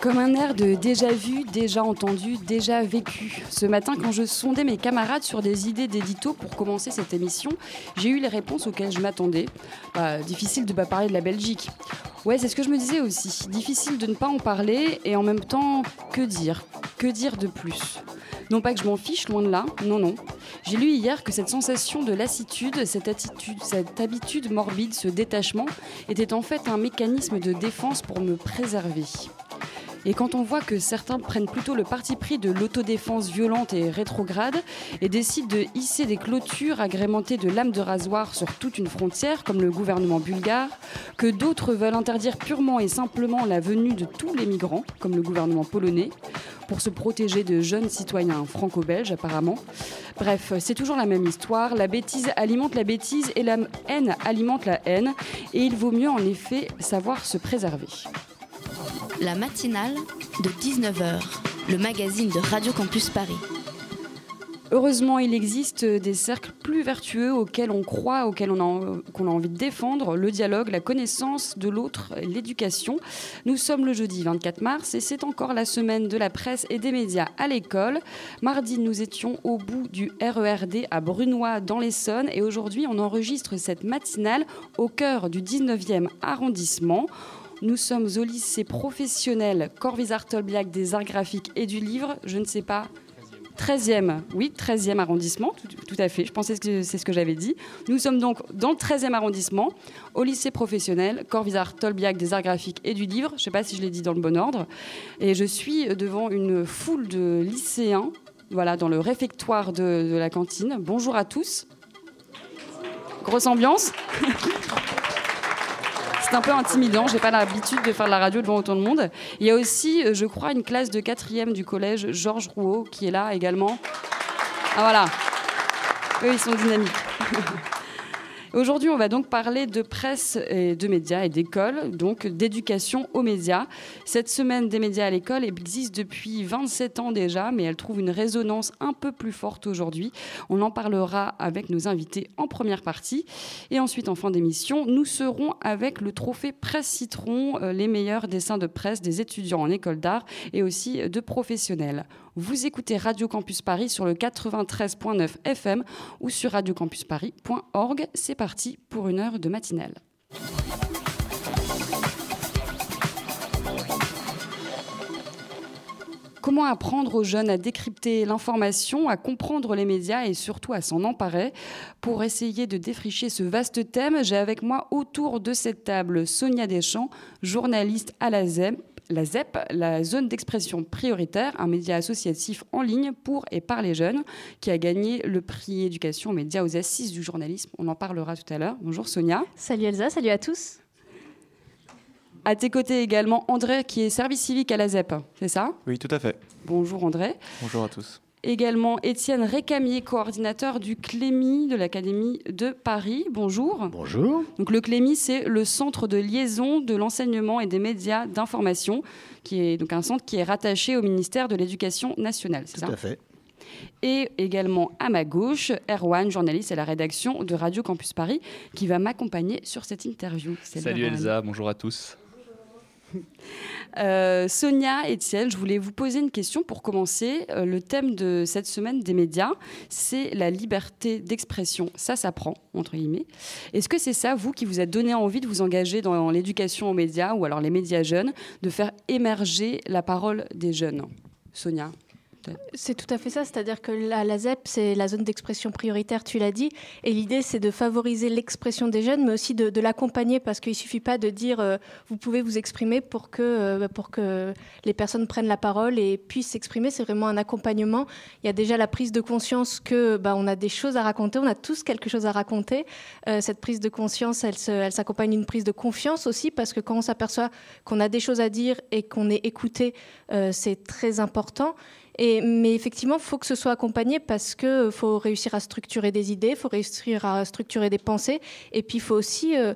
Comme un air de déjà vu, déjà entendu, déjà vécu. Ce matin, quand je sondais mes camarades sur des idées d'édito pour commencer cette émission, j'ai eu les réponses auxquelles je m'attendais. Bah, difficile de ne pas parler de la Belgique. Ouais, c'est ce que je me disais aussi. Difficile de ne pas en parler et en même temps, que dire? Que dire de plus? Non pas que je m'en fiche, loin de là, non, non. J'ai lu hier que cette sensation de lassitude, cette attitude, cette habitude morbide, ce détachement, était en fait un mécanisme de défense pour me préserver. Et quand on voit que certains prennent plutôt le parti pris de l'autodéfense violente et rétrograde et décident de hisser des clôtures agrémentées de lames de rasoir sur toute une frontière, comme le gouvernement bulgare, que d'autres veulent interdire purement et simplement la venue de tous les migrants, comme le gouvernement polonais, pour se protéger de jeunes citoyens franco-belges apparemment. Bref, c'est toujours la même histoire. La bêtise alimente la bêtise et la haine alimente la haine. Et il vaut mieux en effet savoir se préserver. La matinale de 19h, le magazine de Radio Campus Paris. Heureusement, il existe des cercles plus vertueux auxquels on croit, auxquels on a, envie de défendre, le dialogue, la connaissance de l'autre, l'éducation. Nous sommes le jeudi 24 mars et c'est encore la semaine de la presse et des médias à l'école. Mardi, nous étions au bout du RERD à Brunois dans l'Essonne et aujourd'hui, on enregistre cette matinale au cœur du 19e arrondissement. Nous sommes au lycée professionnel Corvis-Artolbiac des arts graphiques et du livre. Je ne sais pas 13e, oui, 13e arrondissement, tout, à fait, je pensais que c'est ce que j'avais dit. Nous sommes donc dans le 13e arrondissement, au lycée professionnel, Corvisart Tolbiac des arts graphiques et du livre, je ne sais pas si je l'ai dit dans le bon ordre, et je suis devant une foule de lycéens, voilà, dans le réfectoire de la cantine. Bonjour à tous. Grosse ambiance c'est un peu intimidant. J'ai pas l'habitude de faire de la radio devant autant de monde. Il y a aussi, euh, je crois, une classe de quatrième du collège Georges Rouault qui est là également. Ah voilà. Eux, ils sont dynamiques. Aujourd'hui, on va donc parler de presse et de médias et d'école, donc d'éducation aux médias. Cette semaine des médias à l'école existe depuis 27 ans déjà, mais elle trouve une résonance un peu plus forte aujourd'hui. On en parlera avec nos invités en première partie. Et ensuite, en fin d'émission, nous serons avec le trophée Presse Citron, euh, les meilleurs dessins de presse des étudiants en école d'art et aussi de professionnels. Vous écoutez Radio Campus Paris sur le 93.9 FM ou sur radiocampusparis.org. C'est parti pour une heure de matinale. Comment apprendre aux jeunes à décrypter l'information, à comprendre les médias et surtout à s'en emparer? Pour essayer de défricher ce vaste thème, j'ai avec moi autour de cette table Sonia Deschamps, journaliste à la ZEP, la ZEP, la zone d'expression prioritaire, un média associatif en ligne pour et par les jeunes, qui a gagné le prix éducation aux médias aux assises du journalisme. On en parlera tout à l'heure. Bonjour Sonia. Salut Elsa, salut à tous. À tes côtés également André, qui est service civique à la ZEP, c'est ça? Oui, tout à fait. Bonjour André. Bonjour à tous. Également Étienne Récamier, coordinateur du CLEMI de l'Académie de Paris. Bonjour. Bonjour. Donc le CLEMI, c'est le centre de liaison de l'enseignement et des médias d'information, qui est donc un centre qui est rattaché au ministère de l'Éducation nationale. C'est Tout ça à fait. Et également à ma gauche, Erwan, journaliste à la rédaction de Radio Campus Paris, qui va m'accompagner sur cette interview. Salut Erwan. Elsa, bonjour à tous. Euh, Sonia, Étienne, je voulais vous poser une question pour commencer. Euh, le thème de cette semaine des médias, c'est la liberté d'expression. Ça s'apprend, entre guillemets. Est-ce que c'est ça, vous, qui vous a donné envie de vous engager dans l'éducation aux médias, ou alors les médias jeunes, de faire émerger la parole des jeunes? Sonia C'est tout à fait ça, c'est-à-dire que la, ZEP, c'est la zone d'expression prioritaire, tu l'as dit, et l'idée, c'est de favoriser l'expression des jeunes, mais aussi de, l'accompagner, parce qu'il ne suffit pas de dire euh, vous pouvez vous exprimer pour que, euh, pour que les personnes prennent la parole et puissent s'exprimer, c'est vraiment un accompagnement. Il y a déjà la prise de conscience que bah, on a des choses à raconter, on a tous quelque chose à raconter. Euh, cette prise de conscience, elle s'accompagne d'une prise de confiance aussi, parce que quand on s'aperçoit qu'on a des choses à dire et qu'on est écouté, c'est très important mais effectivement, il faut que ce soit accompagné parce qu'il faut réussir à structurer des idées, il faut réussir à structurer des pensées, et puis il faut aussi euh,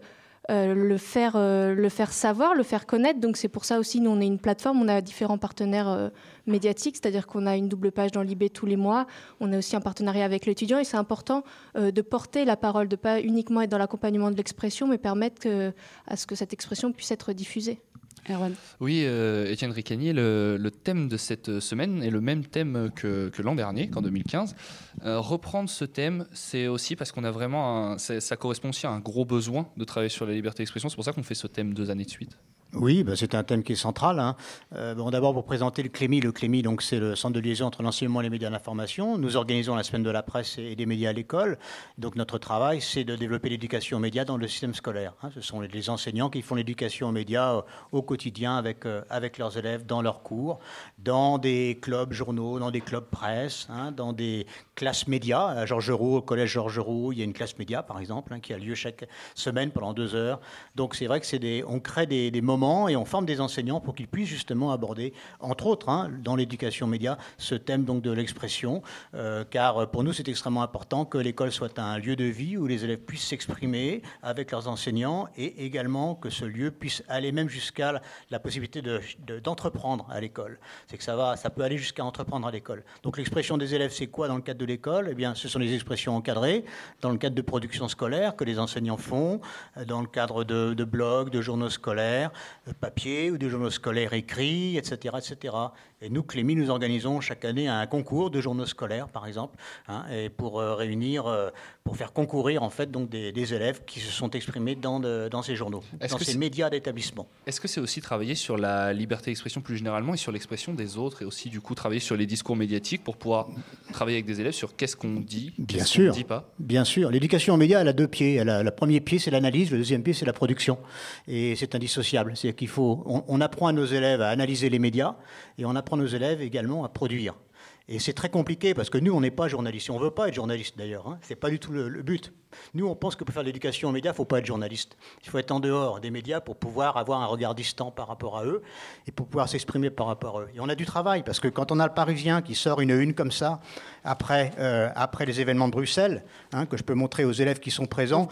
euh, le, faire, euh, le faire savoir, le faire connaître. Donc c'est pour ça aussi, nous, on est une plateforme, on a différents partenaires médiatiques, c'est-à-dire qu'on a une double page dans l'IB tous les mois, on a aussi un partenariat avec l'étudiant, et c'est important de porter la parole, de pas uniquement être dans l'accompagnement de l'expression, mais permettre à ce que cette expression puisse être diffusée. Oui, euh, Étienne Ricani, le, thème de cette semaine est le même thème que, l'an dernier, qu'en 2015. Euh, reprendre ce thème, c'est aussi parce qu'on a vraiment. ça correspond aussi à un gros besoin de travailler sur la liberté d'expression. C'est pour ça qu'on fait ce thème deux années de suite. Oui, bah, c'est un thème qui est central. Hein. Euh, bon, D'abord, pour présenter le CLEMI. Le CLEMI, donc, c'est le centre de liaison entre l'enseignement et les médias d'information. Nous organisons la semaine de la presse et des médias à l'école. Donc, notre travail, c'est de développer l'éducation aux médias dans le système scolaire. Hein. Ce sont les enseignants qui font l'éducation aux médias euh, au quotidien avec, euh, avec leurs élèves dans leurs cours, dans des clubs journaux, dans des clubs presse, hein, dans des classes médias. À Georges Roux, au collège Georges Roux, il y a une classe média, par exemple, qui a lieu chaque semaine pendant deux heures. Donc, c'est vrai que c'est des, on crée des, des moments et on forme des enseignants pour qu'ils puissent justement aborder, entre autres, hein, dans l'éducation média, ce thème donc de l'expression, euh, car pour nous c'est extrêmement important que l'école soit un lieu de vie où les élèves puissent s'exprimer avec leurs enseignants et également que ce lieu puisse aller même jusqu'à la, possibilité d'entreprendre de, à l'école. C'est que ça va, ça peut aller jusqu'à entreprendre à l'école. Donc l'expression des élèves, c'est quoi dans le cadre de l'école? Eh bien, ce sont les expressions encadrées dans le cadre de production scolaire que les enseignants font, euh, dans le cadre de, de blogs, de journaux scolaires, papier ou des journaux scolaires écrits, etc. etc. Et nous, Clémy, nous organisons chaque année un concours de journaux scolaires, par exemple, hein, et pour euh, réunir, euh, pour faire concourir en fait donc des, élèves qui se sont exprimés dans, dans ces journaux, dans ces médias d'établissement. Est-ce que c'est aussi travailler sur la liberté d'expression plus généralement et sur l'expression des autres, et aussi du coup travailler sur les discours médiatiques pour pouvoir travailler avec des élèves sur qu'est-ce qu'on dit, bien sûr, dit pas? Bien sûr. L'éducation aux médias, elle a deux pieds. Elle a, le premier pied, c'est l'analyse. Le deuxième pied, c'est la production. Et c'est indissociable. C'est qu'il faut, on apprend à nos élèves à analyser les médias et on apprend nos élèves également à produire. Et c'est très compliqué parce que nous, on n'est pas journaliste. On ne veut pas être journaliste d'ailleurs. Hein. Ce n'est pas du tout le, but. Nous, on pense que pour faire l'éducation aux médias, il ne faut pas être journaliste. Il faut être en dehors des médias pour pouvoir avoir un regard distant par rapport à eux et pour pouvoir s'exprimer par rapport à eux. Et on a du travail parce que quand on a le Parisien qui sort une une comme ça après, euh, après les événements de Bruxelles, hein, que je peux montrer aux élèves qui sont présents,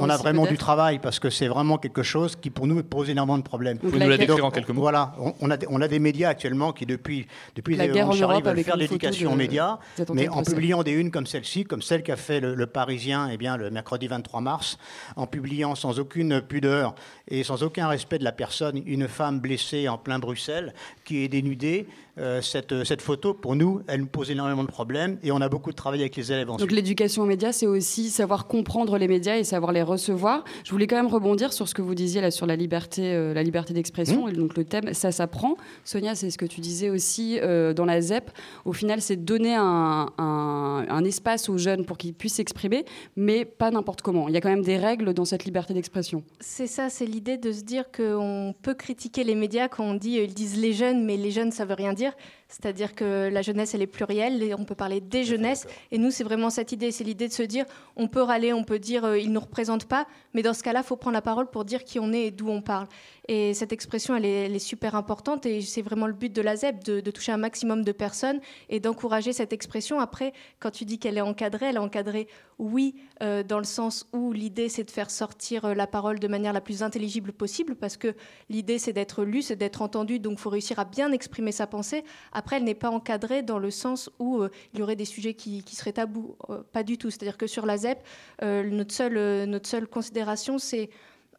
on, a, vraiment du travail parce que c'est vraiment quelque chose qui pour nous pose énormément de problèmes. Vous nous la décrire en quelques mots? Voilà, on, a, on a des médias actuellement qui depuis, depuis les événements de veulent faire l'éducation aux médias, mais en publiant des unes comme celle-ci, comme celle qu'a fait le, le Parisien eh bien, le mercredi 23 mars, en publiant sans aucune pudeur et sans aucun respect de la personne une femme blessée en plein Bruxelles qui est dénudée euh, cette, cette, photo, pour nous, elle nous pose énormément de problèmes et on a beaucoup de travail avec les élèves ensuite. Donc l'éducation aux médias, c'est aussi savoir comprendre les médias et savoir les recevoir. Je voulais quand même rebondir sur ce que vous disiez là sur la liberté, euh, la liberté d'expression. Mmh. Et donc le thème, ça s'apprend. Sonia, c'est ce que tu disais aussi euh, dans la ZEP. Au final, c'est donner un, un, un, espace aux jeunes pour qu'ils puissent s'exprimer, mais pas n'importe comment. Il y a quand même des règles dans cette liberté d'expression. C'est ça, c'est l'idée de se dire qu'on peut critiquer les médias quand on dit ils disent les jeunes, mais les jeunes, ça veut rien dire dire c'est-à-dire que la jeunesse, elle est plurielle, et on peut parler des jeunesses, et nous, c'est vraiment cette idée, c'est l'idée de se dire, on peut râler, on peut dire, euh, ils ne nous représentent pas, mais dans ce cas-là, il faut prendre la parole pour dire qui on est et d'où on parle. Et cette expression, elle est, super importante, et c'est vraiment le but de la ZEP, de, toucher un maximum de personnes et d'encourager cette expression. Après, quand tu dis qu'elle est encadrée, elle est encadrée, oui, euh, dans le sens où l'idée, c'est de faire sortir euh, la parole de manière la plus intelligible possible, parce que l'idée, c'est d'être lu, c'est d'être entendu, donc il faut réussir à bien exprimer sa pensée après, elle n'est pas encadrée dans le sens où euh, il y aurait des sujets qui, seraient tabous. Euh, pas du tout. C'est-à-dire que sur la ZEP, euh, notre, seule, notre seule considération, c'est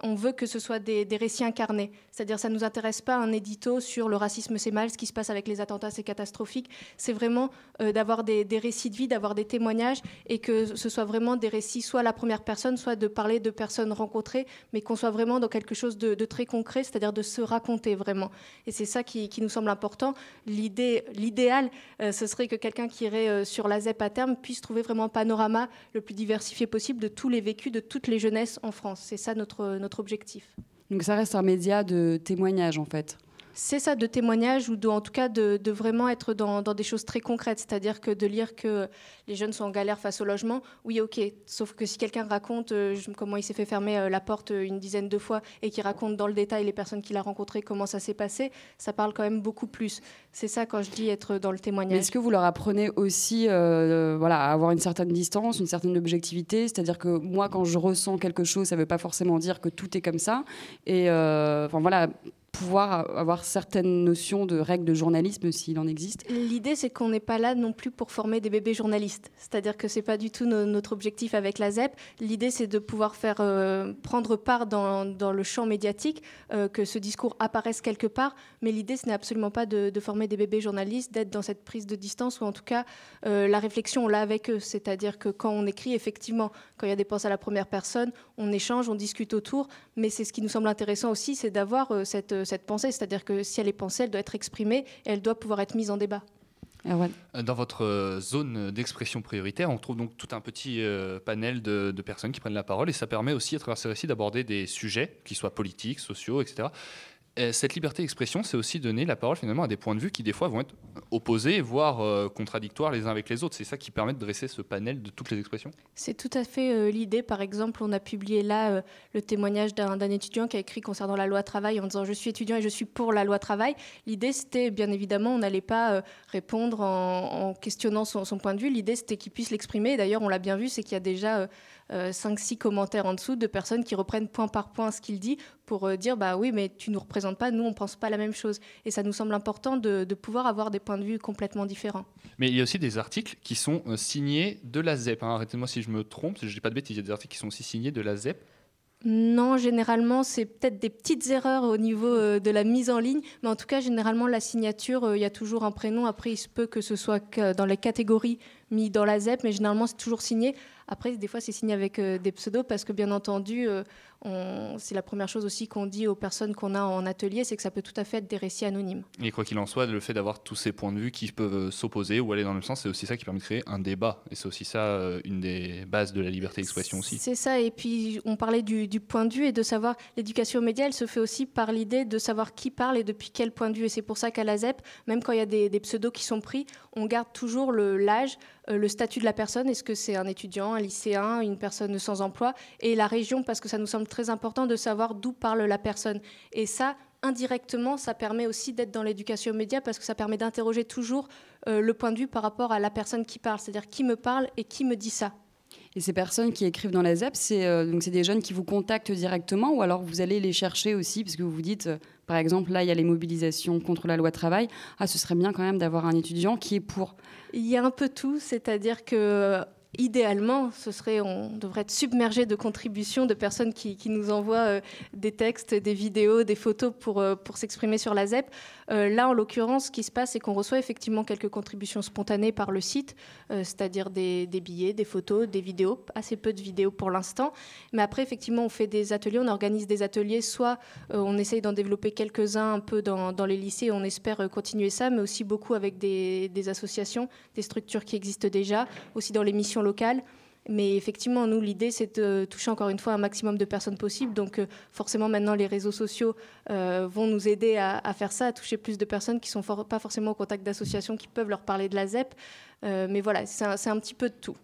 on veut que ce soit des, récits incarnés. C'est-à-dire, ça ne nous intéresse pas un édito sur le racisme, c'est mal, ce qui se passe avec les attentats, c'est catastrophique. C'est vraiment euh, d'avoir des, récits de vie, d'avoir des témoignages et que ce soit vraiment des récits, soit la première personne, soit de parler de personnes rencontrées, mais qu'on soit vraiment dans quelque chose de, très concret, c'est-à-dire de se raconter vraiment. Et c'est ça qui, nous semble important. L'idéal, euh, ce serait que quelqu'un qui irait euh, sur la ZEP à terme puisse trouver vraiment un panorama le plus diversifié possible de tous les vécus de toutes les jeunesses en France. C'est ça notre Donc ça reste un média de témoignage en fait c'est ça, de témoignage ou de, en tout cas de, vraiment être dans, des choses très concrètes. C'est-à-dire que de lire que les jeunes sont en galère face au logement, oui, ok. Sauf que si quelqu'un raconte euh, comment il s'est fait fermer euh, la porte euh, une dizaine de fois et qui raconte dans le détail les personnes qu'il a rencontrées, comment ça s'est passé, ça parle quand même beaucoup plus. C'est ça quand je dis être dans le témoignage. Est-ce que vous leur apprenez aussi voilà, à avoir une certaine distance, une certaine objectivité? C'est-à-dire que moi, quand je ressens quelque chose, ça ne veut pas forcément dire que tout est comme ça. Et enfin voilà pouvoir avoir certaines notions de règles de journalisme s'il en existe L'idée, c'est qu'on n'est pas là non plus pour former des bébés journalistes. C'est-à-dire que ce n'est pas du tout notre objectif avec la ZEP. L'idée, c'est de pouvoir faire euh, prendre part dans, le champ médiatique, euh, que ce discours apparaisse quelque part. Mais l'idée, ce n'est absolument pas de, former des bébés journalistes, d'être dans cette prise de distance, ou en tout cas, euh, la réflexion, on l'a avec eux. C'est-à-dire que quand on écrit, effectivement, quand il y a des pensées à la première personne, on échange, on discute autour. Mais c'est ce qui nous semble intéressant aussi, c'est d'avoir cette cette pensée. C'est-à-dire que si elle est pensée, elle doit être exprimée et elle doit pouvoir être mise en débat. Euh, dans votre euh, zone d'expression prioritaire, on trouve donc tout un petit euh, panel de, de, personnes qui prennent la parole et ça permet aussi à travers ces récits d'aborder des sujets qui soient politiques, sociaux, etc. Euh, cette liberté d'expression, c'est aussi donner la parole finalement à des points de vue qui des fois vont être opposés, voire euh, contradictoires les uns avec les autres. C'est ça qui permet de dresser ce panel de toutes les expressions? C'est tout à fait euh, l'idée. Par exemple, on a publié là le témoignage d'un étudiant qui a écrit concernant la loi travail en disant je suis étudiant et je suis pour la loi travail. L'idée, c'était bien évidemment, on n'allait pas répondre en, questionnant son, son, point de vue. L'idée, c'était qu'il puisse l'exprimer. D'ailleurs, on l'a bien vu, c'est qu'il y a déjà 5-6 commentaires en dessous de personnes qui reprennent point par point ce qu'il dit pour euh, dire bah oui, mais tu nous représentes pas, nous on pense pas la même chose. Et ça nous semble important de, pouvoir avoir des points de vue complètement différents. Mais il y a aussi des articles qui sont euh, signés de la ZEP. Hein. Arrêtez-moi si je me trompe, je dis pas de bêtises, il y a des articles qui sont aussi signés de la ZEP. Non, généralement, c'est peut-être des petites erreurs au niveau euh, de la mise en ligne, mais en tout cas, généralement, la signature, il y a toujours un prénom. Après, il se peut que ce soit dans les catégories mis dans la ZEP, mais généralement, c'est toujours signé. Après, des fois, c'est signé avec des pseudos parce que, bien entendu, c'est la première chose aussi qu'on dit aux personnes qu'on a en atelier, c'est que ça peut tout à fait être des récits anonymes. Et quoi qu'il en soit, le fait d'avoir tous ces points de vue qui peuvent euh, s'opposer ou aller dans le même sens, c'est aussi ça qui permet de créer un débat. Et c'est aussi ça euh, une des bases de la liberté d'expression aussi. C'est ça. Et puis on parlait du, point de vue et de savoir l'éducation média, elle se fait aussi par l'idée de savoir qui parle et depuis quel point de vue. Et c'est pour ça qu'à la ZEP, même quand il y a des, pseudos qui sont pris, on garde toujours l'âge, le statut de la personne. Est-ce que c'est un étudiant, un lycéen, une personne sans emploi et la région parce que ça nous semble très important de savoir d'où parle la personne. Et ça, indirectement, ça permet aussi d'être dans l'éducation média parce que ça permet d'interroger toujours euh, le point de vue par rapport à la personne qui parle, c'est-à-dire qui me parle et qui me dit ça. Et ces personnes qui écrivent dans la ZEP, c'est euh, c'est des jeunes qui vous contactent directement ou alors vous allez les chercher aussi parce que vous vous dites, euh, par exemple, là il y a les mobilisations contre la loi travail, ah ce serait bien quand même d'avoir un étudiant qui est pour. Il y a un peu tout, c'est-à-dire que idéalement, ce serait, on devrait être submergé de contributions de personnes qui, nous envoient euh, des textes, des vidéos, des photos pour, euh, pour s'exprimer sur la ZEP. Euh, là, en l'occurrence, ce qui se passe, c'est qu'on reçoit effectivement quelques contributions spontanées par le site, c'est-à-dire des, billets, des photos, des vidéos, assez peu de vidéos pour l'instant. Mais après, effectivement, on fait des ateliers, on organise des ateliers, soit on essaye d'en développer quelques-uns un peu dans, les lycées, on espère continuer ça, mais aussi beaucoup avec des, des associations, des structures qui existent déjà, aussi dans les missions Mais effectivement, nous, l'idée, c'est de toucher encore une fois un maximum de personnes possible. Donc, euh, forcément, maintenant, les réseaux sociaux euh, vont nous aider à, faire ça, à toucher plus de personnes qui ne sont pas forcément au contact d'associations qui peuvent leur parler de la ZEP. Euh, mais voilà, c'est un, petit peu de tout.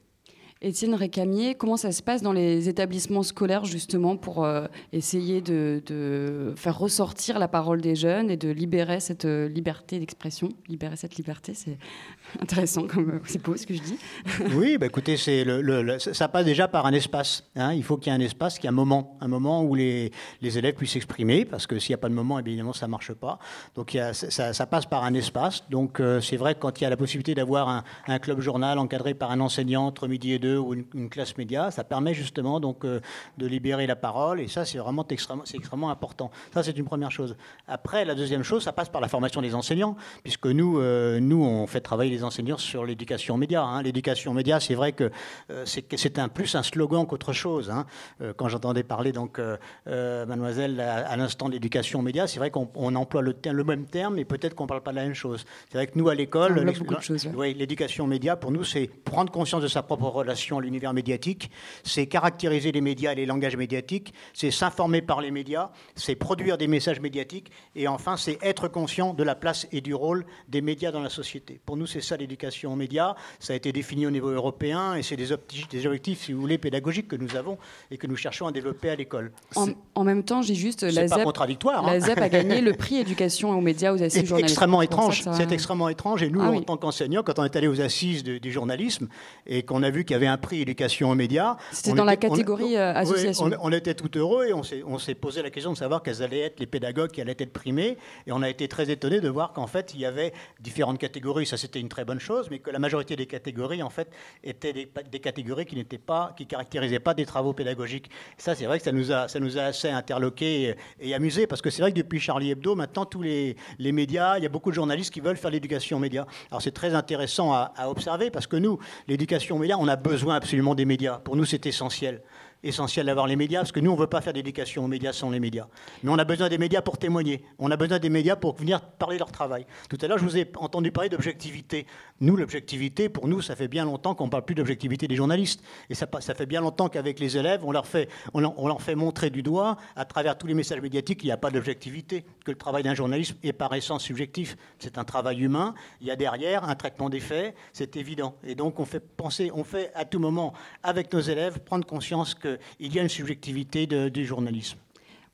Étienne Récamier, comment ça se passe dans les établissements scolaires justement pour essayer de, faire ressortir la parole des jeunes et de libérer cette liberté d'expression Libérer cette liberté, c'est intéressant comme euh, c'est beau ce que je dis. Oui, bah écoutez, c'est le, ça passe déjà par un espace. Hein. Il faut qu'il y ait un espace, qu'il y ait un moment, un moment où les, les élèves puissent s'exprimer, parce que s'il n'y a pas de moment, évidemment, ça ne marche pas. Donc il y a, ça, passe par un espace. Donc c'est vrai que quand il y a la possibilité d'avoir un, un club journal encadré par un enseignant entre midi et deux, 2 ou une, classe média. Ça permet justement donc euh, de libérer la parole et ça c'est vraiment extrêmement, extrêmement important. Ça c'est une première chose. Après la deuxième chose, ça passe par la formation des enseignants puisque nous euh, nous on fait travailler les enseignants sur l'éducation média. hein. L'éducation média, c'est vrai que euh, c'est que c'est un plus un slogan qu'autre chose. hein. Euh, quand j'entendais parler donc euh, mademoiselle à, à l'instant de l'éducation média, c'est vrai qu'on on emploie le, même terme mais peut-être qu'on parle pas de la même chose. C'est vrai que nous à l'école choses, ouais. l'éducation média, pour nous, c'est prendre conscience de sa propre relation à l'univers médiatique, c'est caractériser les médias et les langages médiatiques, c'est s'informer par les médias, c'est produire des messages médiatiques, et enfin, c'est être conscient de la place et du rôle des médias dans la société. Pour nous, c'est ça l'éducation aux médias. Ça a été défini au niveau européen, et c'est des, objectifs, si vous voulez, pédagogiques que nous avons et que nous cherchons à développer à l'école. En, en même temps, j'ai juste pas contradictoire. hein. La ZEP a gagné le prix éducation aux médias aux assises C'est journalistiques. extrêmement étrange. ça- C'est extrêmement étrange. Et nous, Ah en oui. tant qu'enseignants, quand on est allé aux assises de- du journalisme et qu'on a vu qu'il y avait un prix éducation aux médias, C'était on dans la était- on- catégorie, euh, oui, association. on, on était tout heureux et on s'est, on s'est posé la question de savoir quels allaient être les pédagogues qui allaient être primés. Et on a été très étonnés de voir qu'en fait, il y avait différentes catégories. Ça, c'était une très bonne chose, mais que la majorité des catégories, en fait, étaient des, catégories qui n'étaient pas, qui caractérisaient pas des travaux pédagogiques. Ça, c'est vrai que ça nous a, ça nous a assez interloqués et, et amusés parce que c'est vrai que depuis Charlie Hebdo, maintenant, tous les, les médias, il y a beaucoup de journalistes qui veulent faire l'éducation aux médias. Alors, c'est très intéressant à, à observer parce que nous, l'éducation aux médias, on a besoin absolument des médias. Pour nous, c'est essentiel essentiel d'avoir les médias, parce que nous, on ne veut pas faire d'éducation aux médias sans les médias. Mais on a besoin des médias pour témoigner. On a besoin des médias pour venir parler de leur travail. Tout à l'heure, je vous ai entendu parler d'objectivité. Nous, l'objectivité, pour nous, ça fait bien longtemps qu'on ne parle plus d'objectivité des journalistes. Et ça, ça fait bien longtemps qu'avec les élèves, on leur, fait, on, leur, on leur fait montrer du doigt, à travers tous les messages médiatiques, qu'il n'y a pas d'objectivité, que le travail d'un journaliste est par essence subjectif. C'est un travail humain. Il y a derrière un traitement des faits, c'est évident. Et donc, on fait penser, on fait à tout moment, avec nos élèves, prendre conscience qu'il y a une subjectivité de- du journalisme.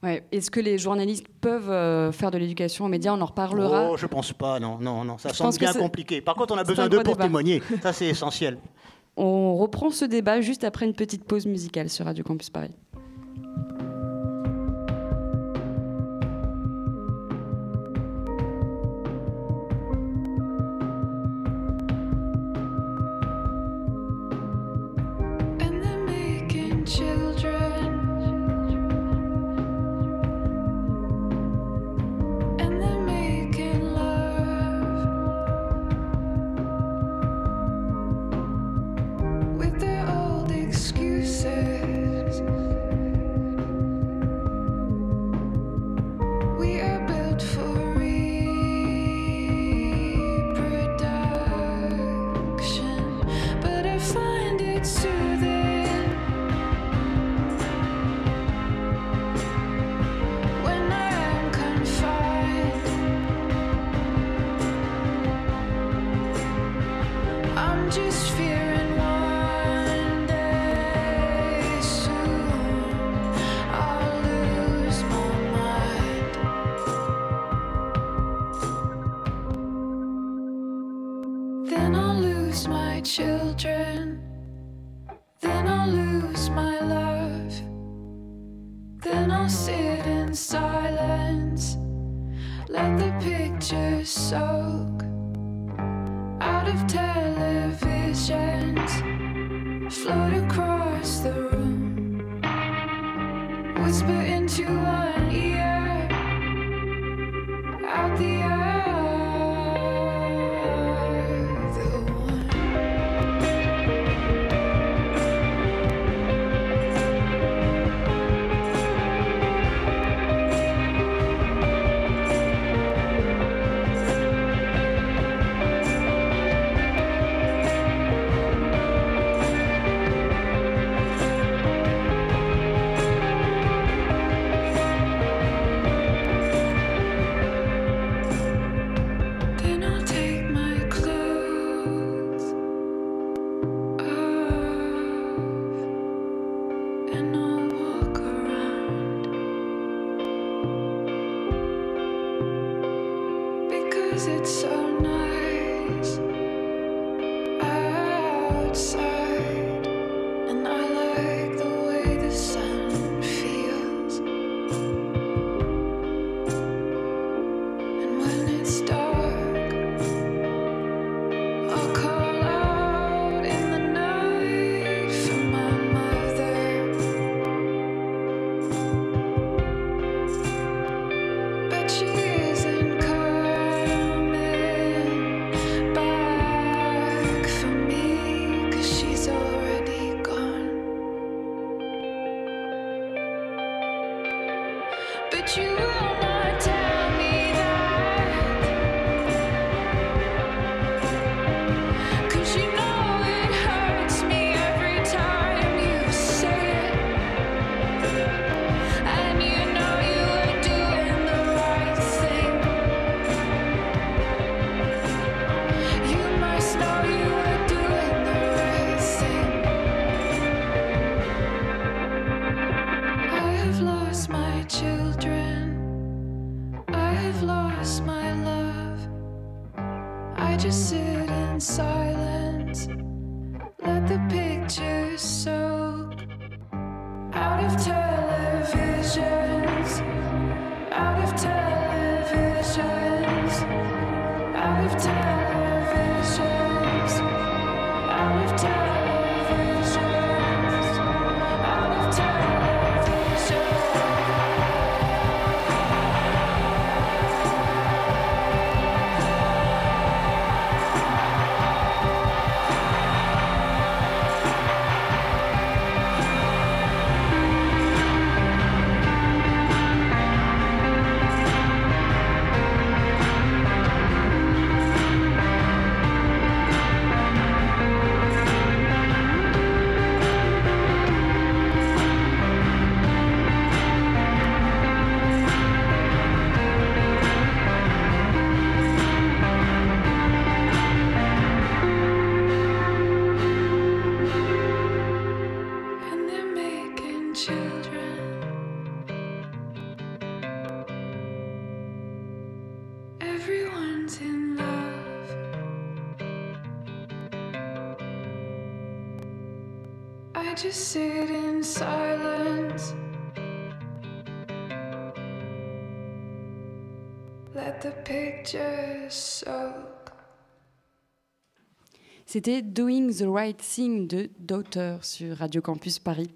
Ouais. Est-ce que les journalistes peuvent euh, faire de l'éducation aux médias? On en reparlera. Oh, je pense pas, non, non, non. Ça Je semble bien compliqué. Par contre, on a besoin d'eux pour débat. témoigner. Ça, c'est essentiel. On reprend ce débat juste après une petite pause musicale sur Radio Campus Paris. C'était Doing the Right Thing de Daughter sur Radio Campus Paris.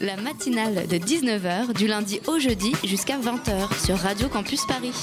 La matinale de 19h du lundi au jeudi jusqu'à 20h sur Radio Campus Paris.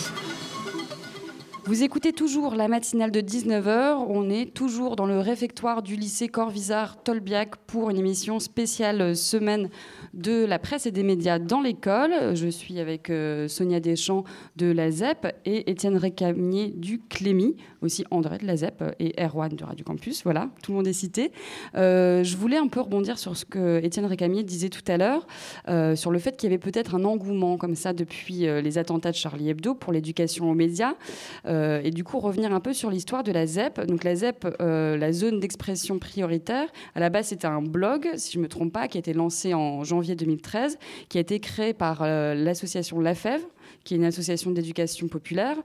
Vous écoutez toujours la matinale de 19h. On est toujours dans le réfectoire du lycée Corvisart Tolbiac pour une émission spéciale semaine de la presse et des médias dans l'école. Je suis avec euh, Sonia Deschamps de la ZEP et Étienne Récamier du Clémy, aussi André de la ZEP et Erwan de Radio Campus. Voilà, tout le monde est cité. Euh, je voulais un peu rebondir sur ce que Étienne Récamier disait tout à l'heure, euh, sur le fait qu'il y avait peut-être un engouement comme ça depuis les attentats de Charlie Hebdo pour l'éducation aux médias. Euh, et du coup, revenir un peu sur l'histoire de la ZEP. Donc la ZEP, euh, la zone d'expression prioritaire, à la base, c'était un blog, si je ne me trompe pas, qui a été lancé en janvier 2013, qui a été créé par euh, l'association LaFèvre qui est une association d'éducation populaire.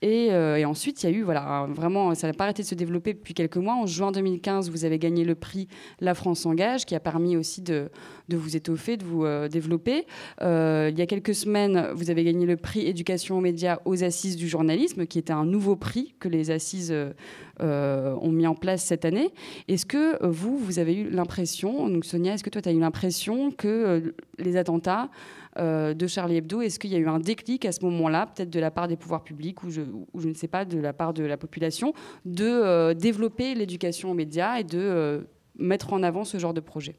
Et, euh, ensuite, il y a eu, voilà, vraiment, ça n'a pas arrêté de se développer depuis quelques mois. En juin 2015, vous avez gagné le prix La France Engage, qui a permis aussi de, de vous étoffer, de vous euh, développer. Euh, il y a quelques semaines, vous avez gagné le prix Éducation aux médias aux Assises du journalisme, qui était un nouveau prix que les Assises ont mis en place cette année. Est-ce que vous, vous avez eu l'impression, donc Sonia, est-ce que toi, tu as eu l'impression que les attentats de Charlie Hebdo, est-ce qu'il y a eu un déclic à ce moment-là, peut-être de la part des pouvoirs publics ou je, ne sais pas, de la part de la population, de euh, développer l'éducation aux médias et de euh, mettre en avant ce genre de projet?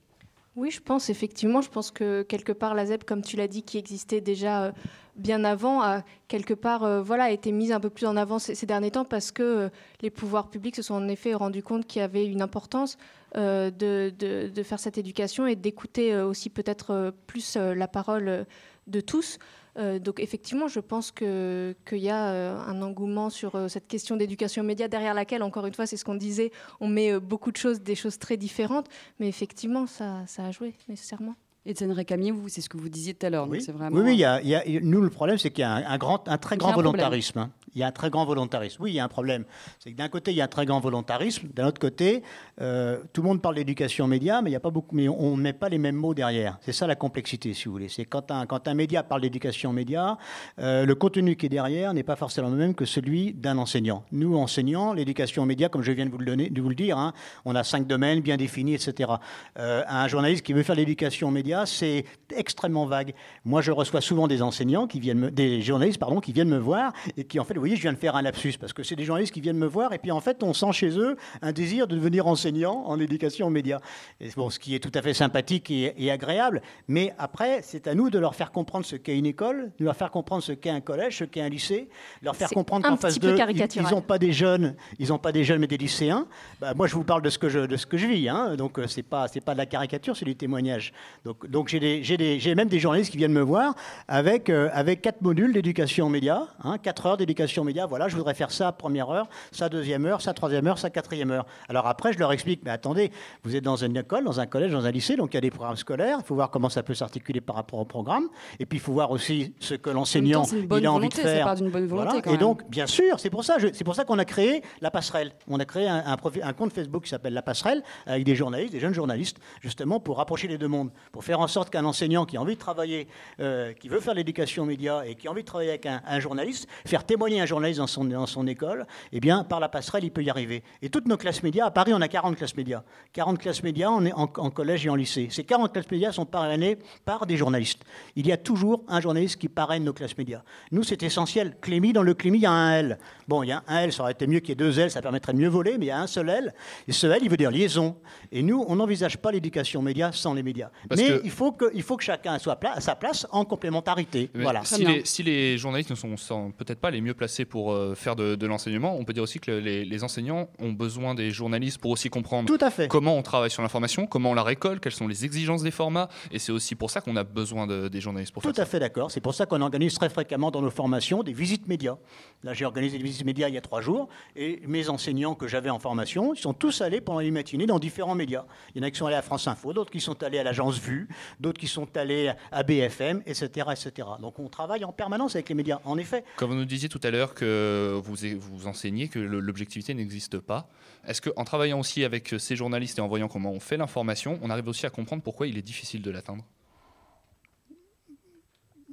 Oui, je pense effectivement. Je pense que quelque part la ZEP, comme tu l'as dit, qui existait déjà euh, bien avant, a quelque part euh, voilà été mise un peu plus en avant ces, derniers temps parce que euh, les pouvoirs publics se sont en effet rendus compte qu'il y avait une importance euh, de, de- de faire cette éducation et d'écouter euh, aussi peut-être euh, plus euh, la parole euh, de tous. Euh, donc effectivement, je pense que- qu'il y a euh, un engouement sur euh, cette question d'éducation aux médias derrière laquelle, encore une fois, c'est ce qu'on disait, on met euh, beaucoup de choses, des choses très différentes, mais effectivement, ça, ça a joué nécessairement. Étienne Récamier, vous, c'est ce que vous disiez tout à l'heure. donc c'est vraiment, Oui, oui, il y a- il y a- nous, le problème, c'est qu'il y a un, un grand, un très grand volontarisme. hein. Il y a un très grand volontarisme. Oui, il y a un problème. C'est que d'un côté, il y a un très grand volontarisme. D'un autre côté, euh, tout le monde parle d'éducation média, mais il y a pas beaucoup, mais on ne met pas les mêmes mots derrière. C'est ça la complexité, si vous voulez. C'est quand un, quand un média parle d'éducation média, euh, le contenu qui est derrière n'est pas forcément le même que celui d'un enseignant. Nous, enseignants, l'éducation média, comme je viens de vous le, donner, de vous le dire, hein, on a cinq domaines bien définis, etc. Euh, un journaliste qui veut faire l'éducation média, c'est extrêmement vague. Moi, je reçois souvent des enseignants qui viennent, des journalistes, pardon, qui viennent me voir et qui en fait voyez, je viens de faire un lapsus parce que c'est des journalistes qui viennent me voir et puis en fait, on sent chez eux un désir de devenir enseignant en éducation aux médias. Et bon, ce qui est tout à fait sympathique et, et agréable. Mais après, c'est à nous de leur faire comprendre ce qu'est une école, de leur faire comprendre ce qu'est un collège, ce qu'est un lycée, de leur faire comprendre qu'en face d'eux, ils- n'ont pas des jeunes, ils n'ont pas des jeunes mais des lycéens. Bah, moi, je vous parle de ce que je, de ce que je vis. hein. Donc, euh, c'est pas, c'est pas de la caricature, c'est du témoignage. Donc, donc j'ai, des, j'ai, des- j'ai même des journalistes qui viennent me voir avec, euh, avec quatre modules d'éducation aux médias, hein, quatre heures d'éducation aux médias. Voilà, je voudrais faire ça première heure, ça deuxième heure, ça troisième heure, ça quatrième heure. Alors après, je leur explique, mais attendez, vous êtes dans une école, dans un collège, dans un lycée, donc il y a des programmes scolaires. Il faut voir comment ça peut s'articuler par rapport au programme. Et puis, il faut voir aussi ce que l'enseignant il a envie de faire. part d'une bonne volonté, Voilà. quand Et donc, Bien sûr, c'est pour ça, c'est pour ça qu'on a créé la passerelle. On a créé un, un profi- un compte Facebook qui s'appelle la passerelle avec des journalistes, des jeunes journalistes, justement pour rapprocher les deux mondes, pour faire en sorte qu'un enseignant qui a envie de travailler, euh, qui veut faire l'éducation aux médias et qui a envie de travailler avec un, un journaliste, faire témoigner un journaliste dans son, dans son école, eh bien, par la passerelle, il peut y arriver. Et toutes nos classes médias, à Paris, on a 40 classes médias. 40 classes médias on est en, en collège et en lycée. Ces 40 classes médias sont parrainées par des journalistes. Il y a toujours un journaliste qui parraine nos classes médias. Nous, c'est essentiel. Clémy, dans le Clémy, il y a un L. Bon, il y a un L, ça aurait été mieux qu'il y ait deux L, ça permettrait de mieux voler, mais il y a un seul L. Et ce L, il veut dire liaison. Et nous, on n'envisage pas l'éducation aux médias sans les médias. Parce mais que- il, faut que, il faut que chacun soit à sa place en complémentarité. Mais Voilà. Si les, si les journalistes ne sont, sont peut-être pas les mieux placés pour euh, faire de, de l'enseignement, on peut dire aussi que les, les enseignants ont besoin des journalistes pour aussi comprendre Tout à fait. comment on travaille sur l'information, comment on la récolte, quelles sont les exigences des formats. Et c'est aussi pour ça qu'on a besoin de- des journalistes pour Tout faire à fait d'accord. C'est pour ça qu'on organise très fréquemment dans nos formations des visites médias. Là, j'ai organisé des visites médias il y a trois jours et mes enseignants que j'avais en formation, ils sont tous allés pendant les matinées dans différents médias. Il y en a qui sont allés à France Info, d'autres qui sont allés à l'agence Vue, d'autres qui sont allés à BFM, etc., etc. Donc on travaille en permanence avec les médias. En effet, Comme vous nous disiez tout à l'heure que vous, vous enseignez que l'objectivité n'existe pas, est-ce qu'en travaillant aussi avec ces journalistes et en voyant comment on fait l'information, on arrive aussi à comprendre pourquoi il est difficile de l'atteindre?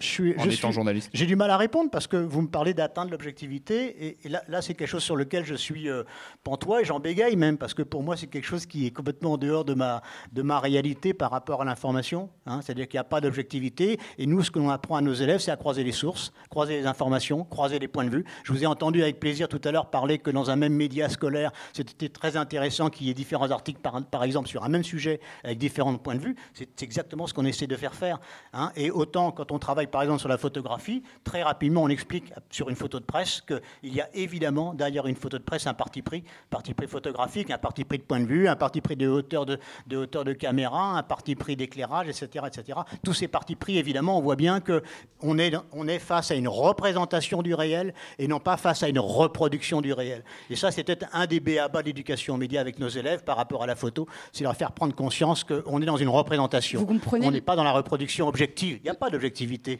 Je suis, en je étant suis- journaliste J'ai du mal à répondre parce que vous me parlez d'atteindre l'objectivité et, et là, là, c'est quelque chose sur lequel je suis euh, pantois et j'en bégaye même parce que pour moi c'est quelque chose qui est complètement en dehors de ma, de ma réalité par rapport à l'information. hein. C'est-à-dire qu'il n'y a pas d'objectivité et nous ce que l'on apprend à nos élèves c'est à croiser les sources, croiser les informations, croiser les points de vue. Je vous ai entendu avec plaisir tout à l'heure parler que dans un même média scolaire c'était très intéressant qu'il y ait différents articles par, par exemple sur un même sujet avec différents points de vue. C'est c'est exactement ce qu'on essaie de faire faire. hein. Et autant quand on travaille par exemple sur la photographie, très rapidement on explique sur une photo de presse qu'il y a évidemment derrière une photo de presse un parti pris, parti pris photographique, un parti pris de point de vue, un parti pris de hauteur de, de hauteur de caméra, un parti pris d'éclairage, etc., etc. Tous ces partis pris, évidemment, on voit bien que on est, on est face à une représentation du réel et non pas face à une reproduction du réel. Et ça, c'était un des b.a.-ba de l'éducation aux médias avec nos élèves par rapport à la photo, c'est leur faire prendre conscience qu'on est dans une représentation. Vous comprenez On n'est pas dans la reproduction objective. Il n'y a pas d'objectivité.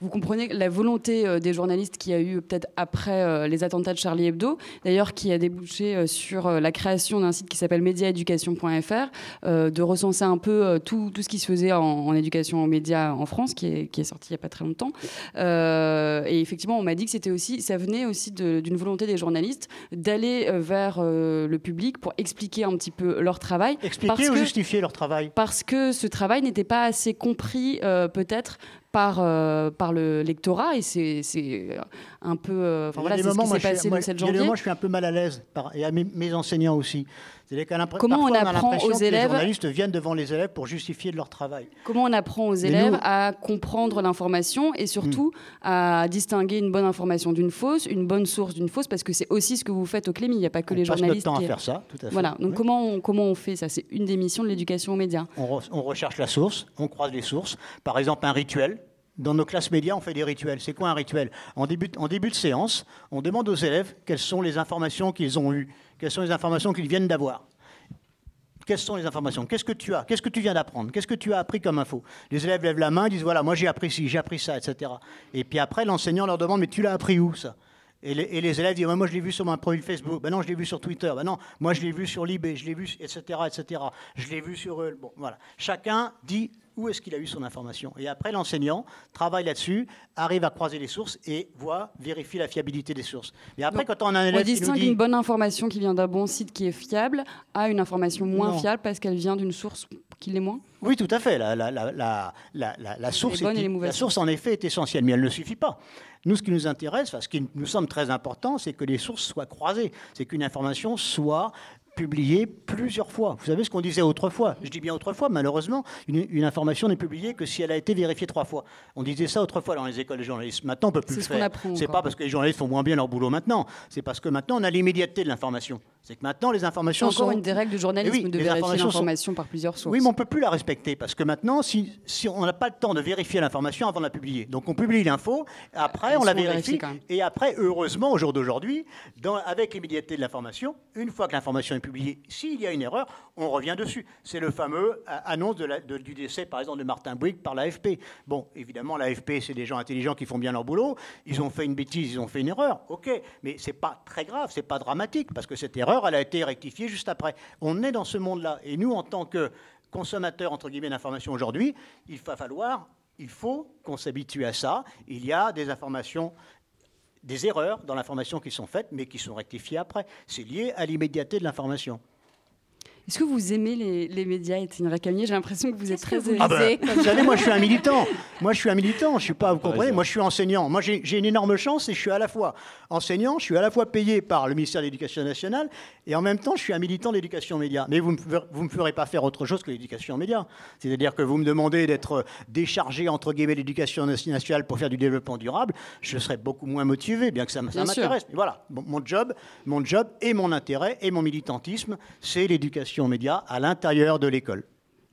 Vous comprenez la volonté euh, des journalistes qu'il y a eu peut-être après euh, les attentats de Charlie Hebdo, d'ailleurs qui a débouché euh, sur euh, la création d'un site qui s'appelle médiaéducation.fr, euh, de recenser un peu euh, tout, tout ce qui se faisait en, en éducation aux médias en France, qui est, qui est sorti il n'y a pas très longtemps. Euh, et effectivement, on m'a dit que c'était aussi, ça venait aussi d'une volonté des journalistes d'aller euh, vers euh, le public pour expliquer un petit peu leur travail. Expliquer ou que- justifier leur travail? parce que ce travail n'était pas assez compris euh, peut-être par, euh, par le lectorat et c'est un peu euh, enfin voilà c'est ce qui moi, s'est passé moi, le 7 il y a des janvier moments, je suis un peu mal à l'aise, et à mes, mes enseignants aussi. Comment on apprend aux que Les élèves- journalistes viennent devant les élèves pour justifier de leur travail. comment on apprend aux élèves nous- à comprendre l'information et surtout à distinguer une bonne information d'une fausse une bonne source d'une fausse parce que c'est aussi ce que vous faites au Clémy il n'y a pas que On les passe notre journalistes temps à qui- faire ça, tout à fait. voilà donc Oui. comment on, comment on fait ça? C'est une des missions de l'éducation aux médias On, re- on recherche la source, on croise les sources. Par exemple, un rituel. Dans nos classes médias, on fait des rituels. C'est quoi un rituel? En début, de séance, on demande aux élèves quelles sont les informations qu'ils ont eues, quelles sont les informations qu'ils viennent d'avoir. Quelles sont les informations? Qu'est-ce que tu as? Qu'est-ce que tu viens d'apprendre? Qu'est-ce que tu as appris comme info? Les élèves lèvent la main, disent voilà, moi j'ai appris ci, j'ai appris ça, etc. Et puis après, l'enseignant leur demande mais tu l'as appris où ça? Et les, élèves disent moi je l'ai vu sur mon profil Facebook, ben non je l'ai vu sur Twitter, ben non moi je l'ai vu sur Libé, je l'ai vu, etc., etc. Je l'ai vu sur eux. Voilà. Chacun dit où est-ce qu'il a eu son information. Et après, l'enseignant travaille là-dessus, arrive à croiser les sources et voit, vérifie la fiabilité des sources. Mais après, Donc, quand on a un On élève qui nous distingue dit... une bonne information qui vient d'un bon site qui est fiable à une information moins Non. fiable parce qu'elle vient d'une source qui l'est moins? Oui, tout à fait. La, source, la source, en effet, est essentielle, mais elle ne suffit pas. Nous, ce qui nous intéresse, enfin, ce qui nous semble très important, c'est que les sources soient croisées. C'est qu'une information soit publiée plusieurs fois. Vous savez ce qu'on disait autrefois? Je dis bien autrefois, malheureusement, une, une information n'est publiée que si elle a été vérifiée trois fois. On disait ça autrefois dans les écoles de journalisme. Maintenant, on peut plus le ce faire. C'est pas parce que les journalistes font moins bien leur boulot maintenant. C'est parce que maintenant, on a l'immédiateté de l'information. C'est que maintenant, les informations encore sont... une des règles du journalisme Eh oui, de vérifier sont- l'information par plusieurs sources. Oui, mais on ne peut plus la respecter parce que maintenant, si, si on n'a pas le temps de vérifier l'information avant de la publier, donc on publie l'info, après Elles on la vérifie, et après, heureusement, au jour d'aujourd'hui, avec l'immédiateté de l'information, une fois que l'information est publiée, s'il y a une erreur, on revient dessus. C'est le fameux euh, annonce de la- de- du décès, par exemple, de Martin Bouygues par l'AFP. Bon, évidemment, l'AFP, c'est des gens intelligents qui font bien leur boulot. Ils ont fait une bêtise, ils ont fait une erreur. OK, mais c'est pas très grave, c'est pas dramatique parce que cette erreur, elle a été rectifiée juste après. On est dans ce monde-là, et nous, en tant que consommateurs entre guillemets d'informations aujourd'hui, il il faut qu'on s'habitue à ça. Il y a des informations des erreurs dans l'information qui sont faites, mais qui sont rectifiées après. C'est lié à l'immédiateté de l'information. Est-ce que vous aimez les, les médias, Étienne Racamier? J'ai l'impression que vous êtes très... vous Ah ben, vous savez, moi je suis un militant. Moi je suis un militant. Je suis pas, vous comprenez? Moi je suis enseignant. Moi j'ai une énorme chance et je suis à la fois enseignant, je suis à la fois payé par le ministère de l'Éducation nationale et en même temps je suis un militant de l'éducation aux médias. Mais vous ne me, vous me ferez pas faire autre chose que l'éducation aux médias. C'est-à-dire que vous me demandez d'être déchargé entre guillemets de l'éducation nationale pour faire du développement durable, je serais beaucoup moins motivé, bien que ça, ça Bien sûr. m'intéresse. Mais voilà, mon job, mon job et mon intérêt et mon militantisme, c'est l'éducation aux médias à l'intérieur de l'école.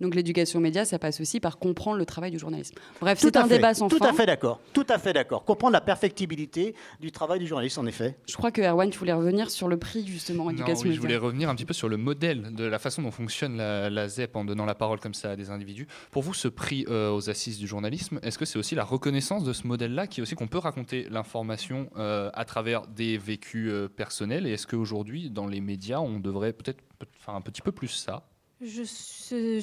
Donc l'éducation média, ça passe aussi par comprendre le travail du journalisme. Bref, Tout c'est un fait, débat sans Tout fin. à fait d'accord. Tout à fait d'accord. Comprendre la perfectibilité du travail du journaliste, en effet. Je crois que Erwan, tu voulais revenir sur le prix justement Non, éducation oui, je voulais revenir un petit peu sur le modèle de la façon dont fonctionne la, la ZEP en donnant la parole comme ça à des individus. Pour vous, ce prix euh, aux assises du journalisme, est-ce que c'est aussi la reconnaissance de ce modèle-là qui est aussi qu'on peut raconter l'information euh, à travers des vécus euh, personnels? Et est-ce qu'aujourd'hui, dans les médias, on devrait peut-être faire un petit peu plus ça Je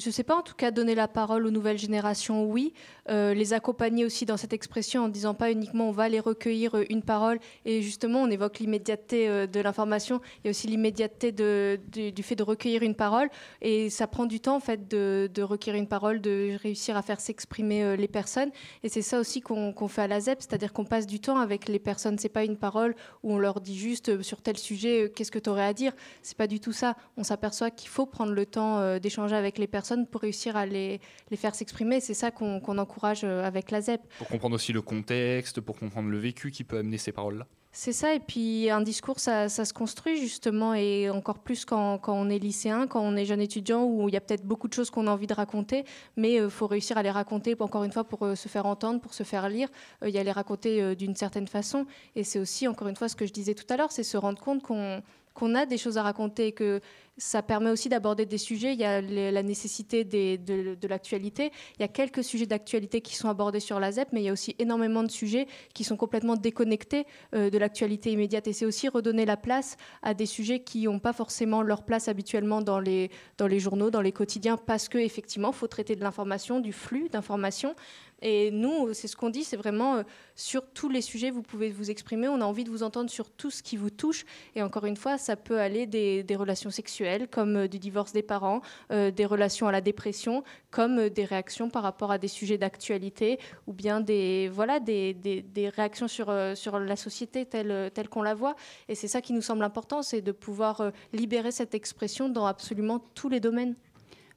ne sais pas, en tout cas, donner la parole aux nouvelles générations, oui. Euh, les accompagner aussi dans cette expression en disant pas uniquement on va les recueillir euh, une parole. Et justement, on évoque l'immédiateté euh, de l'information. Il y a aussi l'immédiateté du, fait de recueillir une parole. Et ça prend du temps, en fait, de, recueillir une parole, de réussir à faire s'exprimer les personnes. Et c'est ça aussi qu'on fait à la ZEP, c'est-à-dire qu'on passe du temps avec les personnes. C'est pas une parole où on leur dit juste sur tel sujet, qu'est-ce que tu aurais à dire. C'est pas du tout ça. On s'aperçoit qu'il faut prendre le temps d'échanger avec les personnes pour réussir à les, les faire s'exprimer. C'est ça qu'on qu'on encourage euh, avec la ZEP. Pour comprendre aussi le contexte, pour comprendre le vécu qui peut amener ces paroles-là C'est ça, et puis un discours, ça, ça se construit justement, et encore plus quand, quand on est lycéen, quand on est jeune étudiant, où il y a peut-être beaucoup de choses qu'on a envie de raconter, mais il faut réussir à les raconter, encore une fois, pour euh, se faire entendre, pour se faire lire, euh, il y a les raconter euh, d'une certaine façon. Et c'est aussi, encore une fois, ce que je disais tout à l'heure, c'est se rendre compte qu'on qu'on a des choses à raconter que ça permet aussi d'aborder des sujets. Il y a la nécessité de l'actualité. Il y a quelques sujets d'actualité qui sont abordés sur la ZEP, mais il y a aussi énormément de sujets qui sont complètement déconnectés euh, de l'actualité immédiate. Et c'est aussi redonner la place à des sujets qui n'ont pas forcément leur place habituellement dans les, dans les journaux, dans les quotidiens, parce qu'effectivement, il faut traiter de l'information, du flux d'informations. Et nous, c'est ce qu'on dit, c'est vraiment euh, sur tous les sujets, vous pouvez vous exprimer. On a envie de vous entendre sur tout ce qui vous touche. Et encore une fois, ça peut aller des, relations sexuelles, comme euh, du divorce des parents, euh, des relations à la dépression, comme des réactions par rapport à des sujets d'actualité, ou bien des, voilà, des, des- des réactions sur, sur la société telle, telle qu'on la voit. Et c'est ça qui nous semble important, c'est de pouvoir libérer cette expression dans absolument tous les domaines.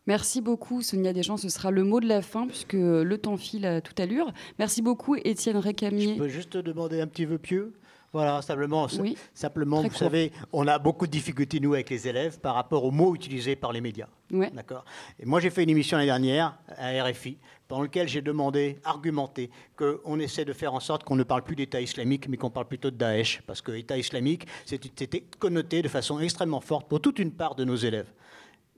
Merci beaucoup, Sonia Deschamps. Ce sera le mot de la fin, puisque le temps file à toute allure. Merci beaucoup, Étienne Je Récamier. peux juste te demander un petit vœu pieux voilà, simplement, Oui. simplement Très vous court. savez, on a beaucoup de difficultés, nous, avec les élèves, par rapport aux mots utilisés par les médias. Ouais. D'accord. Et moi, j'ai fait une émission l'année dernière à RFI, pendant laquelle j'ai demandé, argumenté, qu'on essaie de faire en sorte qu'on ne parle plus d'État islamique, mais qu'on parle plutôt de Daesh, parce que État islamique, c'était connoté de façon extrêmement forte pour toute une part de nos élèves.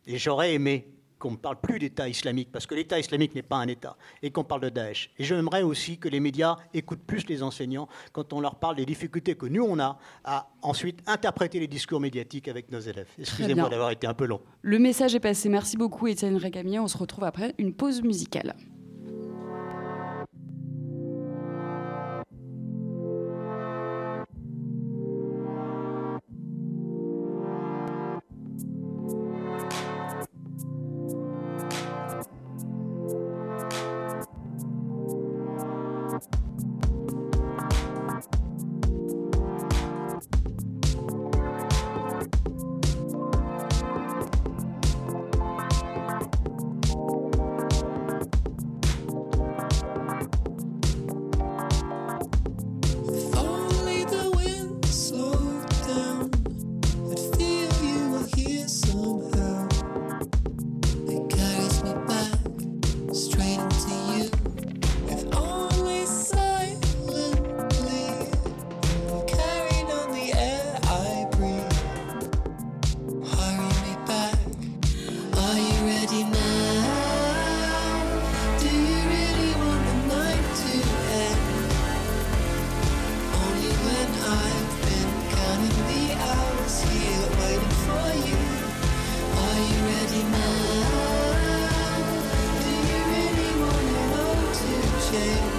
Et j'aurais aimé qu'on ne parle plus d'État islamique, parce que l'État islamique n'est pas un État, et qu'on parle de Daesh. Et j'aimerais aussi que les médias écoutent plus les enseignants quand on leur parle des difficultés que nous, on a à ensuite interpréter les discours médiatiques avec nos élèves. Excusez-moi d'avoir été un peu long. Le message est passé. Merci beaucoup, Étienne Récamier. On se retrouve après une pause musicale. escape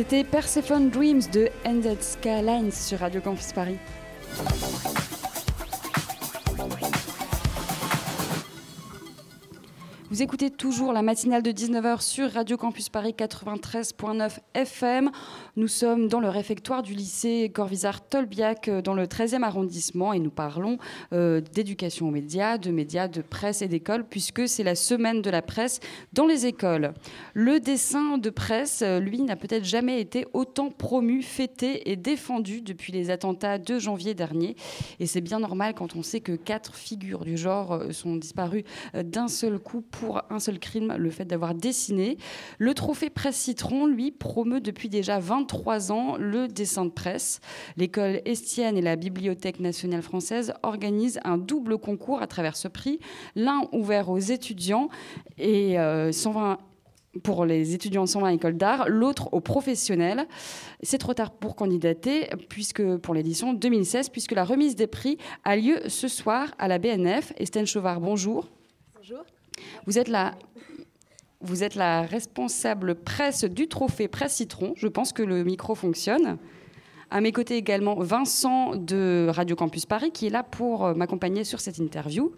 C'était Persephone Dreams de Ended Skylines sur Radio Campus Paris. Écoutez toujours la matinale de 19h sur Radio Campus Paris 93.9 FM. Nous sommes dans le réfectoire du lycée Corvisart-Tolbiac euh, dans le 13e arrondissement et nous parlons euh, d'éducation aux médias, de médias, de presse et d'école puisque c'est la semaine de la presse dans les écoles. Le dessin de presse, euh, lui, n'a peut-être jamais été autant promu, fêté et défendu depuis les attentats de janvier dernier. Et c'est bien normal quand on sait que quatre figures du genre sont disparues d'un seul coup pour un seul crime, le fait d'avoir dessiné. Le trophée Presse Citron, lui, promeut depuis déjà 23 ans le dessin de presse. L'école Estienne et la Bibliothèque nationale française organisent un double concours à travers ce prix, l'un ouvert aux étudiants et euh, 120 pour les étudiants de 120 écoles d'art, l'autre aux professionnels. C'est trop tard pour candidater puisque pour l'édition 2016, puisque la remise des prix a lieu ce soir à la BNF. Estelle Chauvard, bonjour. Vous êtes la, responsable presse du trophée Presse Citron. Je pense que le micro fonctionne. À mes côtés également Vincent de Radio Campus Paris qui est là pour euh, m'accompagner sur cette interview.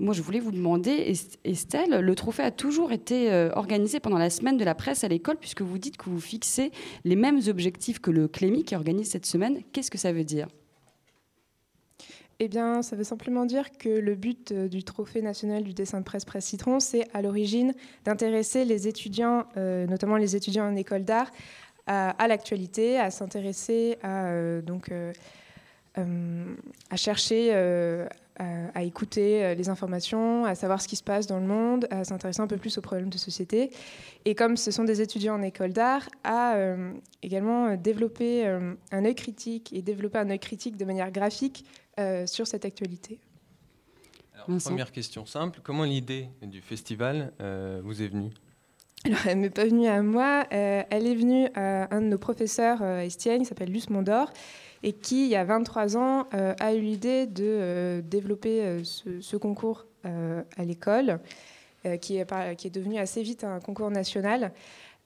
Moi, je voulais vous demander, Est- Estelle, le trophée a toujours été euh, organisé pendant la semaine de la presse à l'école, puisque vous dites que vous fixez les mêmes objectifs que le Clémy qui organise cette semaine. Qu'est-ce que ça veut dire? Eh bien, ça veut simplement dire que le but euh, du Trophée national du dessin de presse Presse Citron, c'est à l'origine d'intéresser les étudiants, euh, notamment les étudiants en école d'art, à, l'actualité, à s'intéresser à, euh, donc, à chercher, à, à écouter les informations, à savoir ce qui se passe dans le monde, à s'intéresser un peu plus aux problèmes de société. Et comme ce sont des étudiants en école d'art, à également développer un œil critique et développer un œil critique de manière graphique sur cette actualité. Alors, première question simple, comment l'idée du festival euh, vous est venue? Alors, elle m'est pas venue à moi, euh, elle est venue à un de nos professeurs euh, à Estienne, il s'appelle Luce Mondor, et qui, il y a 23 ans, euh, a eu l'idée de euh, développer euh, ce, ce concours euh, à l'école, euh, qui, qui est devenu assez vite un concours national.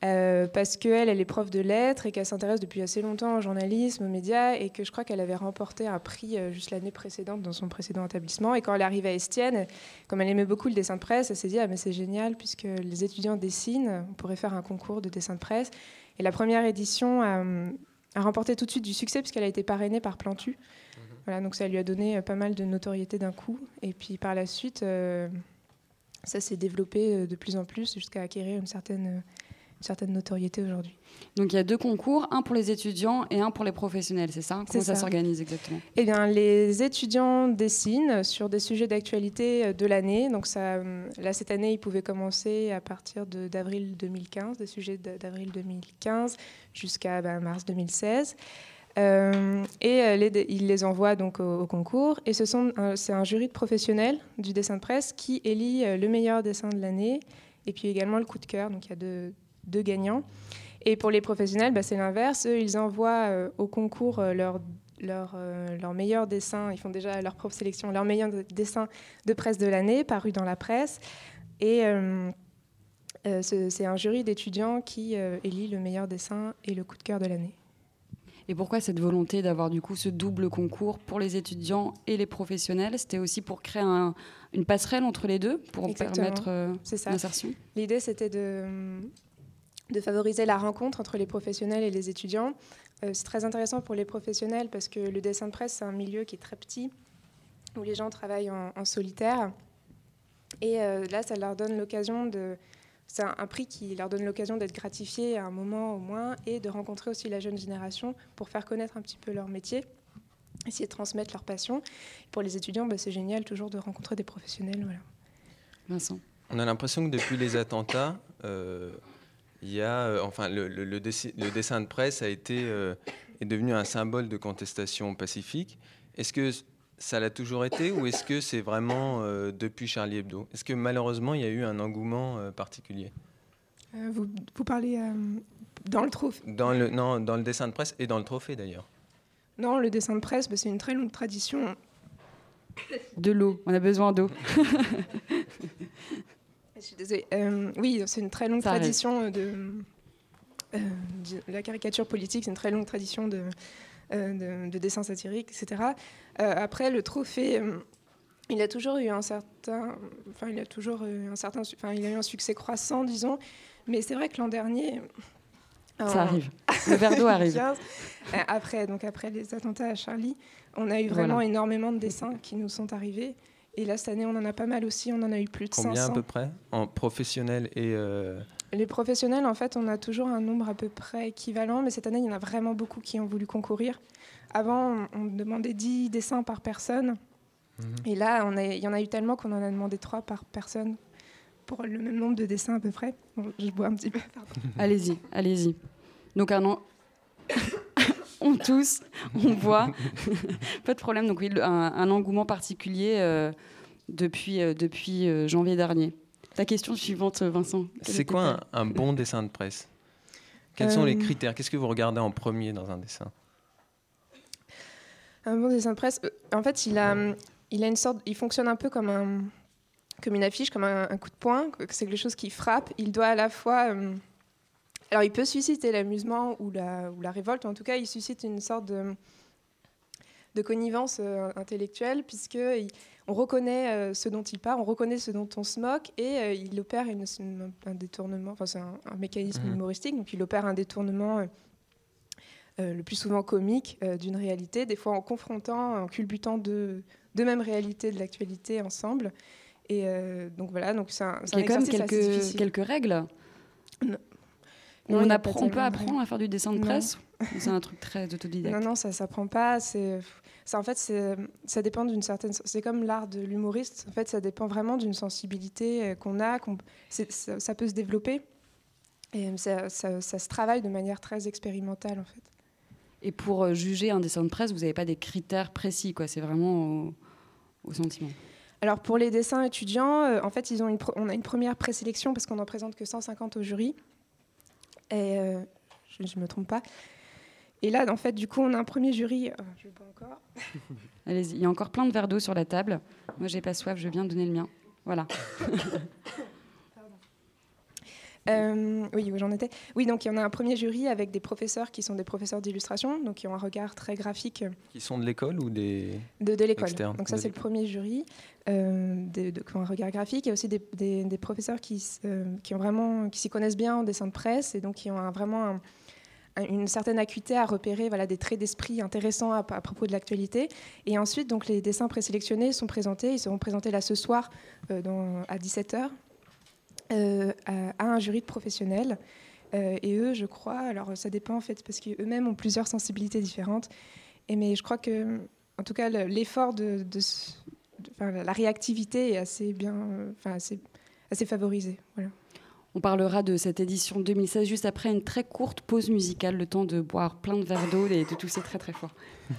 Euh, parce qu'elle, elle est prof de lettres et qu'elle s'intéresse depuis assez longtemps au journalisme, aux médias, et que je crois qu'elle avait remporté un prix euh, juste l'année précédente dans son précédent établissement. Et quand elle est arrivée à Estienne, comme elle aimait beaucoup le dessin de presse, elle s'est dit ah mais c'est génial puisque les étudiants dessinent, on pourrait faire un concours de dessin de presse. Et la première édition a, a remporté tout de suite du succès puisqu'elle a été parrainée par Plantu. Voilà, donc ça lui a donné euh, pas mal de notoriété d'un coup. Et puis par la suite, euh, ça s'est développé euh, de plus en plus jusqu'à acquérir une certaine, euh, certaine notoriété aujourd'hui. Donc il y a deux concours, un pour les étudiants et un pour les professionnels, c'est ça? Comment ça, ça. s'organise exactement? Eh bien, les étudiants dessinent sur des sujets d'actualité euh, de l'année. Donc, ça, euh, là, cette année, ils pouvaient commencer à partir de- d'avril 2015, des sujets d'avril 2015 jusqu'à ben, mars 2016. Euh, et euh, les- ils les envoient donc au, au concours. Et ce sont, un- c'est un jury de professionnels du dessin de presse qui élit euh, le meilleur dessin de l'année et puis également le coup de cœur. Donc, il y a deux, deux gagnants. Et pour les professionnels, bah, c'est l'inverse. Eux, ils envoient euh, au concours euh, leur, leur, euh, leur meilleur dessin. Ils font déjà leur propre sélection, leur meilleur de- dessin de presse de l'année, paru dans la presse. Et euh, ce- c'est un jury d'étudiants qui élit le meilleur dessin et le coup de cœur de l'année. Et pourquoi cette volonté d'avoir du coup ce double concours pour les étudiants et les professionnels? C'était aussi pour créer un- une passerelle entre les deux, pour Exactement. permettre l'insertion? L'idée, c'était de, de favoriser la rencontre entre les professionnels et les étudiants. Euh, c'est très intéressant pour les professionnels parce que le dessin de presse, c'est un milieu qui est très petit, où les gens travaillent en, en solitaire. Et euh, là, ça leur donne l'occasion de... C'est un, un prix qui leur donne l'occasion d'être gratifiés à un moment au moins et de rencontrer aussi la jeune génération pour faire connaître un petit peu leur métier, essayer de transmettre leur passion. Pour les étudiants, bah, c'est génial toujours de rencontrer des professionnels. Voilà. Vincent On a l'impression que depuis les attentats, euh, il y a, euh, enfin, le, le- le dessi- le dessin de presse a été, euh, est devenu un symbole de contestation pacifique. Est-ce que ça l'a toujours été ou est-ce que c'est vraiment euh, depuis Charlie Hebdo? Est-ce que malheureusement il y a eu un engouement euh, particulier? Euh, vous, vous parlez euh, dans le trophée? Dans le, non, dans le dessin de presse et dans le trophée d'ailleurs Non, le dessin de presse, bah, c'est une très longue tradition. De l'eau, on a besoin d'eau. Suis désolée. Euh, oui, c'est une très longue Ça arrive. tradition de, euh, de la caricature politique, c'est une très longue tradition de, euh, de, de dessin satirique, etc. Euh, après, le trophée, euh, il a toujours eu un certain, enfin, il a toujours eu un certain, enfin, il a eu un succès croissant, disons. Mais c'est vrai que l'an dernier, Ça arrive. Le verre d'eau arrive. 2015, euh, après, donc après les attentats à Charlie, on a eu vraiment Voilà. énormément de dessins qui nous sont arrivés. Et là, cette année, on en a pas mal aussi. On en a eu plus de Combien 500. à peu près En professionnel et. euh, Les professionnels, en fait, on a toujours un nombre à peu près équivalent, mais cette année, il y en a vraiment beaucoup qui ont voulu concourir. Avant, on, demandait 10 dessins par personne, Mhm. et là, on a- il y en a eu tellement qu'on en a demandé 3 par personne, pour le même nombre de dessins à peu près. Bon, je bois un petit peu, pardon. Allez-y, allez-y. Donc un an. on tousse, on boit. Pas de problème. Donc oui, un, un engouement particulier euh, depuis, euh, depuis euh, janvier dernier. Ta question suivante, Vincent. C'est quoi un, un bon dessin de presse? Quels sont les critères? Qu'est-ce que vous regardez en premier dans un dessin? Un bon dessin de presse, euh, en fait, il a, il a une sorte, il fonctionne un peu comme un, comme une affiche, comme un, un coup de poing. C'est quelque chose qui frappe. Il doit à la fois, euh, alors il peut susciter l'amusement ou la, ou la révolte. En tout cas, il suscite une sorte de, de connivence euh, intellectuelle puisque il- on reconnaît euh, ce dont il parle, on reconnaît ce dont on se moque et euh, il opère une- une- un détournement. Enfin, c'est un, un mécanisme Mhm. humoristique, donc il opère un détournement. le plus souvent comique d'une réalité, des fois en confrontant, en culbutant deux, deux mêmes réalités de l'actualité ensemble. Et donc voilà, donc c'est un, Il y a quand même quelques, règles. Non. Non, on, apprend- on peut apprendre à faire du dessin de presse C'est un truc très autodidacte. Non, non, ça s'apprend pas. C'est, ça, en fait, c'est, ça dépend d'une certaine. C'est comme l'art de l'humoriste. En fait, ça dépend vraiment d'une sensibilité euh, qu'on a. qu'on- c'est- ça, ça peut se développer. Et ça, ça- ça se travaille de manière très expérimentale, en fait. Et pour euh, juger un dessin de presse, vous n'avez pas des critères précis, quoi. C'est vraiment au, au sentiment. Alors pour les dessins étudiants, euh, en fait, ils ont une pro- on a une première présélection parce qu'on n'en présente que 150 au jury. Et euh, je ne me trompe pas. Et là, en fait, du coup, on a un premier jury. euh, je bois encore. Allez-y, il y a encore plein de verres d'eau sur la table. Moi, j'ai pas soif, je viens de donner le mien. Voilà. Euh, oui, où j'en étais. Oui, donc il y en a un premier jury avec des professeurs qui sont des professeurs d'illustration, donc qui ont un regard très graphique Qui sont de l'école ou des. de, de l'école. Donc ça, c'est le premier jury euh, de, de- qui ont un regard graphique. Il y a aussi des, des- des professeurs qui, euh, qui ont vraiment, qui s'y connaissent bien en dessin de presse et donc qui ont un- vraiment un- un- une certaine acuité à repérer voilà, des traits d'esprit intéressants à, à propos de l'actualité. Et ensuite, donc, les dessins présélectionnés sont présentés. Ils seront présentés là ce soir euh, dans- à 17h à, à un jury de professionnels. Euh, et eux, je crois, alors ça dépend en fait, parce qu'eux-mêmes ont plusieurs sensibilités différentes. Et mais je crois que, en tout cas, le- l'effort de, la réactivité est assez bien, euh, enfin assez, assez favorisée. Voilà. On parlera de cette édition 2016 juste après une très courte pause musicale, le temps de boire plein de verres d'eau et de tousser très très fort.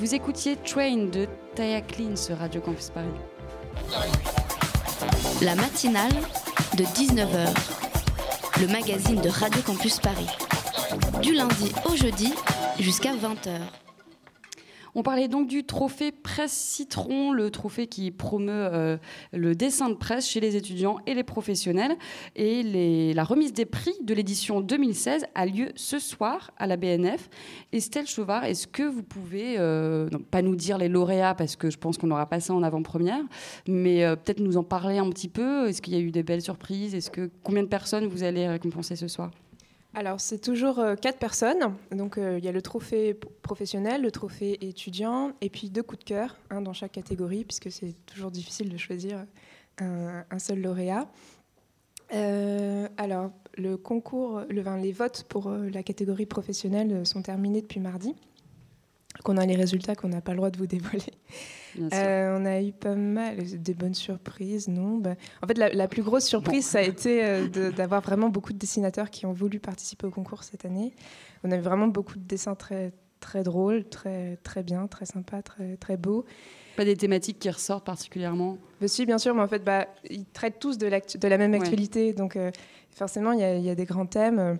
vous écoutiez Train de Taya Clean sur Radio Campus Paris. La matinale de 19h, le magazine de Radio Campus Paris. Du lundi au jeudi jusqu'à 20h. On parlait donc du trophée Presse Citron, le trophée qui promeut euh, le dessin de presse chez les étudiants et les professionnels. Et la remise des prix de l'édition 2016 a lieu ce soir à la BNF. Estelle Chauvard, est-ce que vous pouvez, euh, pas nous dire les lauréats parce que je pense qu'on n'aura pas ça en avant-première, mais euh, peut-être nous en parler un petit peu? Est-ce qu'il y a eu des belles surprises? Est-ce que combien de personnes vous allez récompenser ce soir? Alors, c'est toujours euh, quatre personnes. Donc, euh, il y a le trophée professionnel, le trophée étudiant, et puis deux coups de cœur, un dans chaque catégorie, puisque c'est toujours difficile de choisir un, un seul lauréat. Euh, alors, le concours, le, les votes pour euh, la catégorie professionnelle euh, sont terminés depuis mardi. Qu'on a les résultats qu'on n'a pas le droit de vous dévoiler. Euh, on a eu pas mal des bonnes surprises, non? Bah, En fait, la, la plus grosse surprise, ça a été euh, d'avoir vraiment beaucoup de dessinateurs qui ont voulu participer au concours cette année. On a eu vraiment beaucoup de dessins très, très drôles, très, très bien, très sympas, très, très beaux. Pas des thématiques qui ressortent particulièrement? Bah, si, bien sûr, mais en fait, bah, ils traitent tous de, la même Ouais. actualité. Donc, euh, forcément, il y, y a des grands thèmes.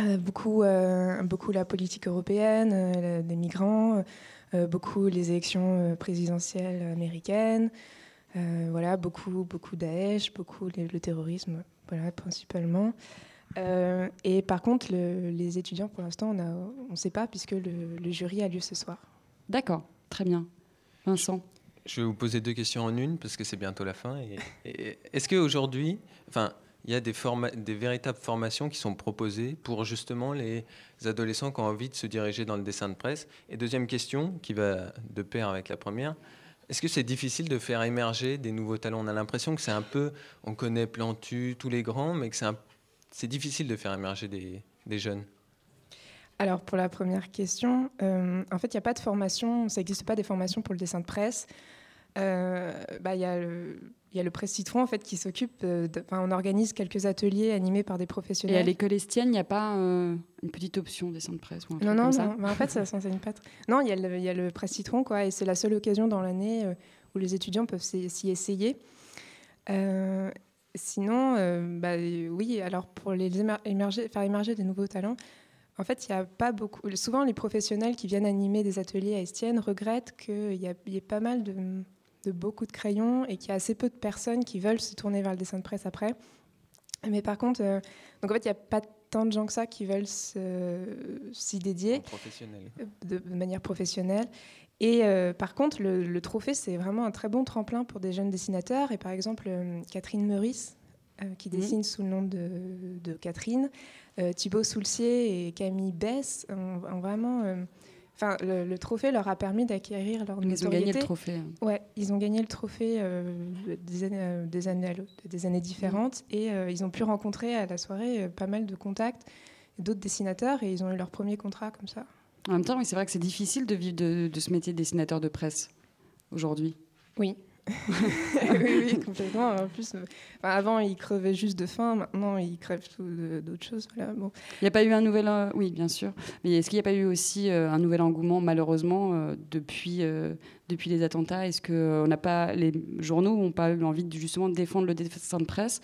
Euh, beaucoup, euh, beaucoup la politique européenne, euh, la- des migrants, euh, beaucoup les élections euh, présidentielles américaines. euh, voilà, beaucoup, beaucoup Daesh, beaucoup les- le terrorisme, voilà, principalement. Euh, et par contre, le- les étudiants, pour l'instant, on ne sait pas, puisque le, le jury a lieu ce soir. D'accord, très bien. Vincent Je vais vous poser deux questions en une parce que c'est bientôt la fin. Et, et est-ce qu'aujourd'hui, enfin, il y a des, forma- des véritables formations qui sont proposées pour justement les adolescents qui ont envie de se diriger dans le dessin de presse Et deuxième question, qui va de pair avec la première, est-ce que c'est difficile de faire émerger des nouveaux talents? On a l'impression que c'est un peu, on connaît Plantu, tous les grands, mais que c'est difficile de faire émerger des, des jeunes. Alors pour la première question, euh, en fait, il n'y a pas de formation, ça n'existe pas des formations pour le dessin de presse. Euh, bah, Il y, a le- il y a le Presse Citron en fait, qui s'occupe, euh, enfin, on organise quelques ateliers animés par des Et professionnels. à l'école Estienne, il n'y a pas euh, une petite option dessin de presse ou un Non, non, comme ça non. En fait, ça s'enseigne pas. Non, il y, a le- il y a le Presse Citron, quoi, et c'est la seule occasion dans l'année euh, où les étudiants peuvent s'y essayer. Euh, sinon, bah, oui, alors pour les émerger, faire émerger des nouveaux talents, en fait, il y a pas beaucoup. Souvent, les professionnels qui viennent animer des ateliers à Estienne regrettent qu'il y ait pas mal de, de beaucoup de crayons et qu'il y a assez peu de personnes qui veulent se tourner vers le dessin de presse après. Mais par contre, euh, donc en fait, il n'y a pas tant de gens que ça qui veulent s'y dédier Professionnels. de, de manière professionnelle. Et euh, par contre, le, le trophée, c'est vraiment un très bon tremplin pour des jeunes dessinateurs. Et par exemple, euh, Catherine Meurice, euh, qui Mhm. dessine sous le nom de, de Catherine, euh, Thibaut Soulcier et Camille Bess ont, ont vraiment. Enfin, le, le trophée leur a permis d'acquérir leur Ils ont gagné notoriété. le trophée. hein. Ouais, ils ont gagné le trophée euh, des, années, euh, des, années, des différentes et euh, ils ont pu rencontrer à la soirée pas mal de contacts d'autres dessinateurs et ils ont eu leur premier contrat comme ça. En même temps, oui, c'est vrai que c'est difficile de vivre de, de ce métier de dessinateur de presse aujourd'hui. Oui. Oui, oui, complètement. En plus, euh, enfin, avant, ils crevaient juste de faim. Maintenant, ils crèvent de- d'autres choses. Voilà. Bon. Il n'y a pas eu un nouvel... euh, oui, bien sûr. Mais est-ce qu'il n'y a pas eu aussi euh, un nouvel engouement, malheureusement, euh, depuis, euh, depuis les attentats? Est-ce que on n'a pas, les journaux n'ont pas eu envie de, justement de défendre le dessin de presse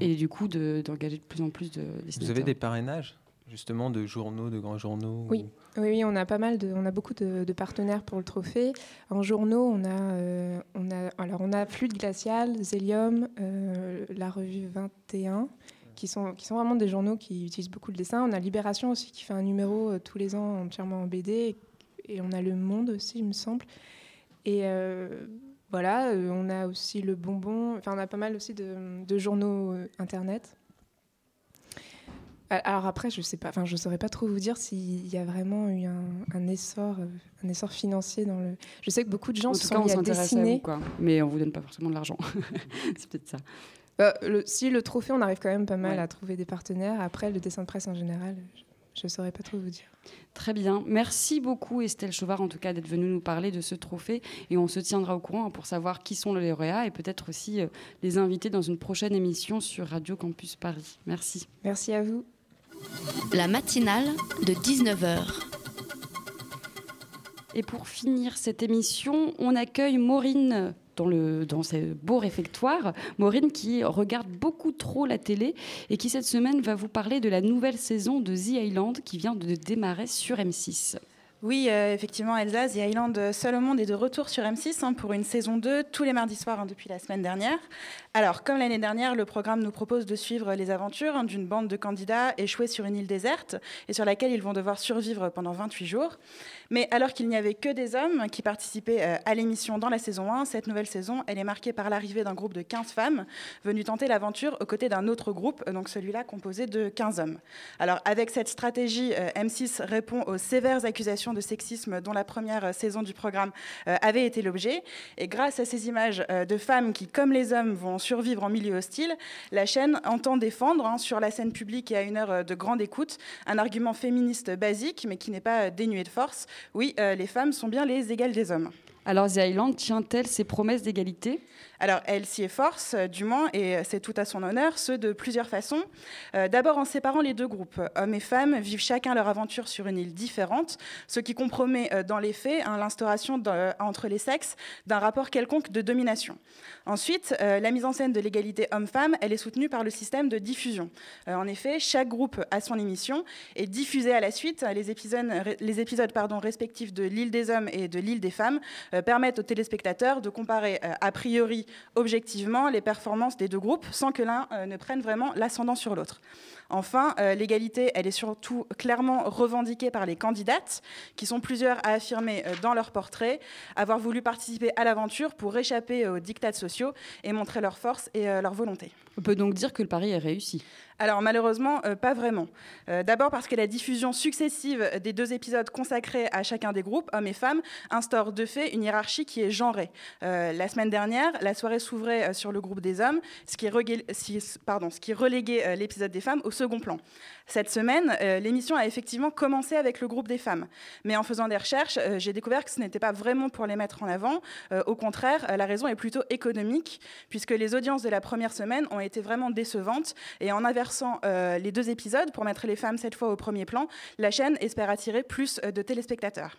et du coup de- d'engager de, plus en plus de Vous avez des parrainages? Justement de journaux, de grands journaux Oui. Oui, oui, on a pas mal de, on a beaucoup de, de partenaires pour le trophée. En journaux, on a, euh, on a, alors on a Flûte Glaciale, Zélium, euh, la revue 21, qui sont, qui sont vraiment des journaux qui utilisent beaucoup le dessin. On a Libération aussi qui fait un numéro euh, tous les ans entièrement en BD, et on a Le Monde aussi, il me semble. Et euh, voilà, on a aussi le Bonbon. Enfin, on a pas mal aussi de, de journaux internet. Alors après, je sais pas, enfin, je saurais pas trop vous dire s'il y a vraiment eu un, un essor, un essor financier dans le. Je sais que beaucoup de gens En se tout sont cas, on mis à s'intéresse à dessiner. vous, quoi. Mais on vous donne pas forcément de l'argent. c'est peut-être ça. Bah, le- si le trophée, on arrive quand même pas mal Ouais. à trouver des partenaires. Après, le dessin de presse en général, je, je saurais pas trop vous dire. Très bien. Merci beaucoup Estelle Chauvard en tout cas d'être venue nous parler de ce trophée et on se tiendra au courant hein, pour savoir qui sont les lauréats et peut-être aussi euh, les inviter dans une prochaine émission sur Radio Campus Paris. Merci. Merci à vous. La matinale de 19h. Et pour finir cette émission, on accueille Maureen dans, le, dans ce beau réfectoire. Maureen qui regarde beaucoup trop la télé et qui cette semaine va vous parler de la nouvelle saison de The Island qui vient de démarrer sur M6. Oui, euh, effectivement, Elsa, The Island euh, Seul au monde est de retour sur M6 hein, pour une saison 2 tous les mardis soirs hein, depuis la semaine dernière. Alors, comme l'année dernière, le programme nous propose de suivre les aventures hein, d'une bande de candidats échoués sur une île déserte et sur laquelle ils vont devoir survivre pendant 28 jours. Mais alors qu'il n'y avait que des hommes qui participaient euh, à l'émission dans la saison 1, cette nouvelle saison, elle est marquée par l'arrivée d'un groupe de 15 femmes venues tenter l'aventure aux côtés d'un autre groupe, donc celui-là composé de 15 hommes. Alors, avec cette stratégie, euh, M6 répond aux sévères accusations de sexisme dont la première euh, saison du programme euh, avait été l'objet. Et grâce à ces images euh, de femmes qui, comme les hommes, vont survivre en milieu hostile, la chaîne entend défendre hein, sur la scène publique et à une heure de grande écoute un argument féministe basique, mais qui n'est pas dénué de force. Oui, les femmes sont bien les égales des hommes. Alors The Island tient-elle ses promesses d'égalité? Alors, elle s'y efforce, euh, du moins, et c'est tout à son honneur, ce de plusieurs façons. Euh, D'abord en séparant les deux groupes. Hommes et femmes vivent chacun leur aventure sur une île différente, ce qui compromet euh, dans les faits hein, l'instauration entre les sexes d'un rapport quelconque de domination. Ensuite, la mise en scène de l'égalité homme-femme, elle est soutenue par le système de diffusion. En effet, chaque groupe a son émission et diffusé à la suite, les épisodes, respectifs de l'île des hommes et de l'île des femmes permettent aux téléspectateurs de comparer euh, a priori objectivement les performances des deux groupes sans que l'un euh, ne prenne vraiment l'ascendant sur l'autre. Enfin, euh, l'égalité, elle est surtout clairement revendiquée par les candidates, qui sont plusieurs à affirmer euh, dans leur portrait avoir voulu participer à l'aventure pour échapper aux dictats sociaux et montrer leur force et euh, leur volonté. On peut donc dire que le pari est réussi. Alors malheureusement, euh, pas vraiment. Euh, D'abord parce que la diffusion successive des deux épisodes consacrés à chacun des groupes, hommes et femmes, instaure de fait une hiérarchie qui est genrée. Euh, la semaine dernière, la soirée s'ouvrait sur le groupe des hommes, ce qui, reléguait l'épisode des femmes au second plan. Cette semaine, euh, l'émission a effectivement commencé avec le groupe des femmes. Mais en faisant des recherches, euh, j'ai découvert que ce n'était pas vraiment pour les mettre en avant. Euh, au contraire, la raison est plutôt économique, puisque les audiences de la première semaine ont été vraiment décevantes. Et en inversant les deux épisodes, pour mettre les femmes cette fois au premier plan, la chaîne espère attirer plus de téléspectateurs.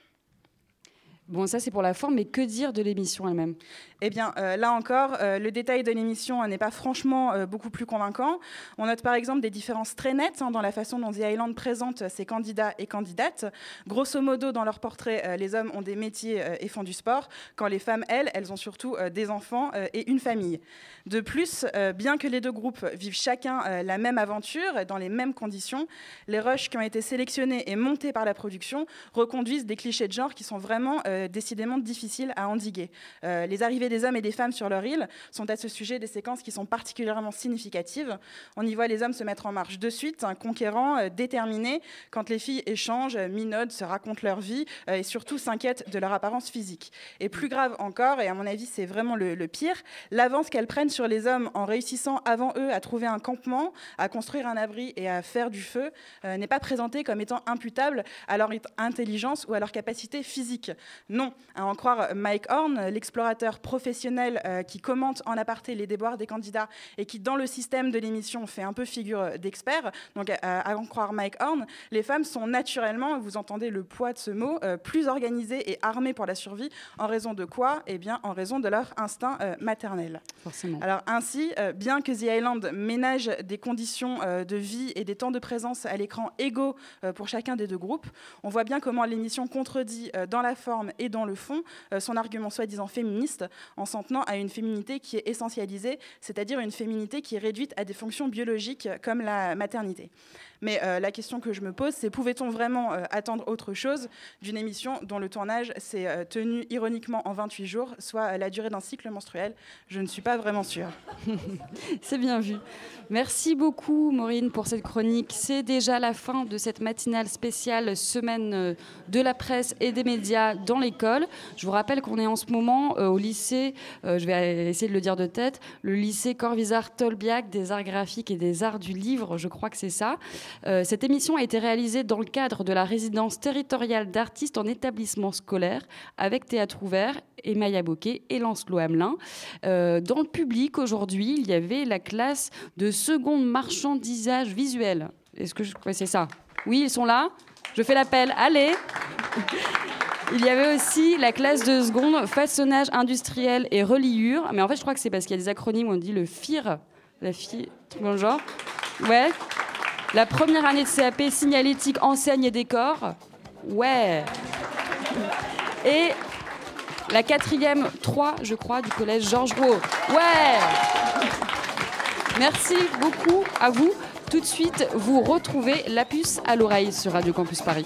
Bon, ça c'est pour la forme, mais que dire de l'émission elle-même? Eh bien, euh, là encore, euh, le détail de l'émission euh, n'est pas franchement beaucoup plus convaincant. On note par exemple des différences très nettes hein, dans la façon dont The Island présente ses candidats et candidates. Grosso modo, dans leur portrait, les hommes ont des métiers et font du sport, quand les femmes, elles, elles ont surtout des enfants et une famille. De plus, bien que les deux groupes vivent chacun la même aventure, dans les mêmes conditions, les rushs qui ont été sélectionnés et montés par la production reconduisent des clichés de genre qui sont vraiment euh, décidément difficiles à endiguer. Euh, les arrivées des hommes et des femmes sur leur île sont à ce sujet des séquences qui sont particulièrement significatives. On y voit les hommes se mettre en marche de suite, un conquérant, euh, déterminé, quand les filles échangent, minaudent, se racontent leur vie et surtout s'inquiètent de leur apparence physique. Et plus grave encore, et à mon avis c'est vraiment le, pire, l'avance qu'elles prennent sur les hommes en réussissant avant eux à trouver un campement, à construire un abri et à faire du feu n'est pas présentée comme étant imputable à leur int- intelligence ou à leur capacité physique. Non, à en croire Mike Horn, l'explorateur professionnel euh, qui commente en aparté les déboires des candidats et qui, dans le système de l'émission, fait un peu figure d'expert. Donc, à, à en croire Mike Horn, les femmes sont naturellement, vous entendez le poids de ce mot, euh, plus organisées et armées pour la survie. En raison de quoi? Eh bien, en raison de leur instinct euh, maternel. Forcément. Alors ainsi, euh, bien que The Island ménage des conditions euh, de vie et des temps de présence à l'écran égaux euh, pour chacun des deux groupes, on voit bien comment l'émission contredit euh, dans la forme et dans le fond euh, son argument soi-disant féministe en s'en tenant à une féminité qui est essentialisée, c'est-à-dire une féminité qui est réduite à des fonctions biologiques euh, comme la maternité. Mais euh, la question que je me pose, c'est pouvait-on vraiment attendre autre chose d'une émission dont le tournage s'est tenu ironiquement en 28 jours, soit la durée d'un cycle menstruel? Je ne suis pas vraiment sûre. C'est bien vu. Merci beaucoup, Maureen, pour cette chronique. C'est déjà la fin de cette matinale spéciale semaine de la presse et des médias dans Je vous rappelle qu'on est en ce moment euh, au lycée, euh, je vais essayer de le dire de tête, le lycée Corvisart-Tolbiac des arts graphiques et des arts du livre, je crois que c'est ça. Euh, cette émission a été réalisée dans le cadre de la résidence territoriale d'artistes en établissement scolaire avec Théâtre Ouvert, Emmaïa Boquet et Lancelot Hamelin. Dans le public aujourd'hui, il y avait la classe de seconde marchandisage visuel. Est-ce que je... c'est ça Oui, ils sont là. Je fais l'appel. Allez Il y avait aussi la classe de seconde façonnage industriel et reliure. Mais en fait, je crois que c'est parce qu'il y a des acronymes on dit le FIR, la fille, truc dans le genre. Ouais. La première année de CAP signalétique, enseigne et décor. Ouais. Et la quatrième 3, je crois, du collège Georges Rouault. Ouais Merci beaucoup à vous. Tout de suite, vous retrouvez la puce à l'oreille sur Radio Campus Paris.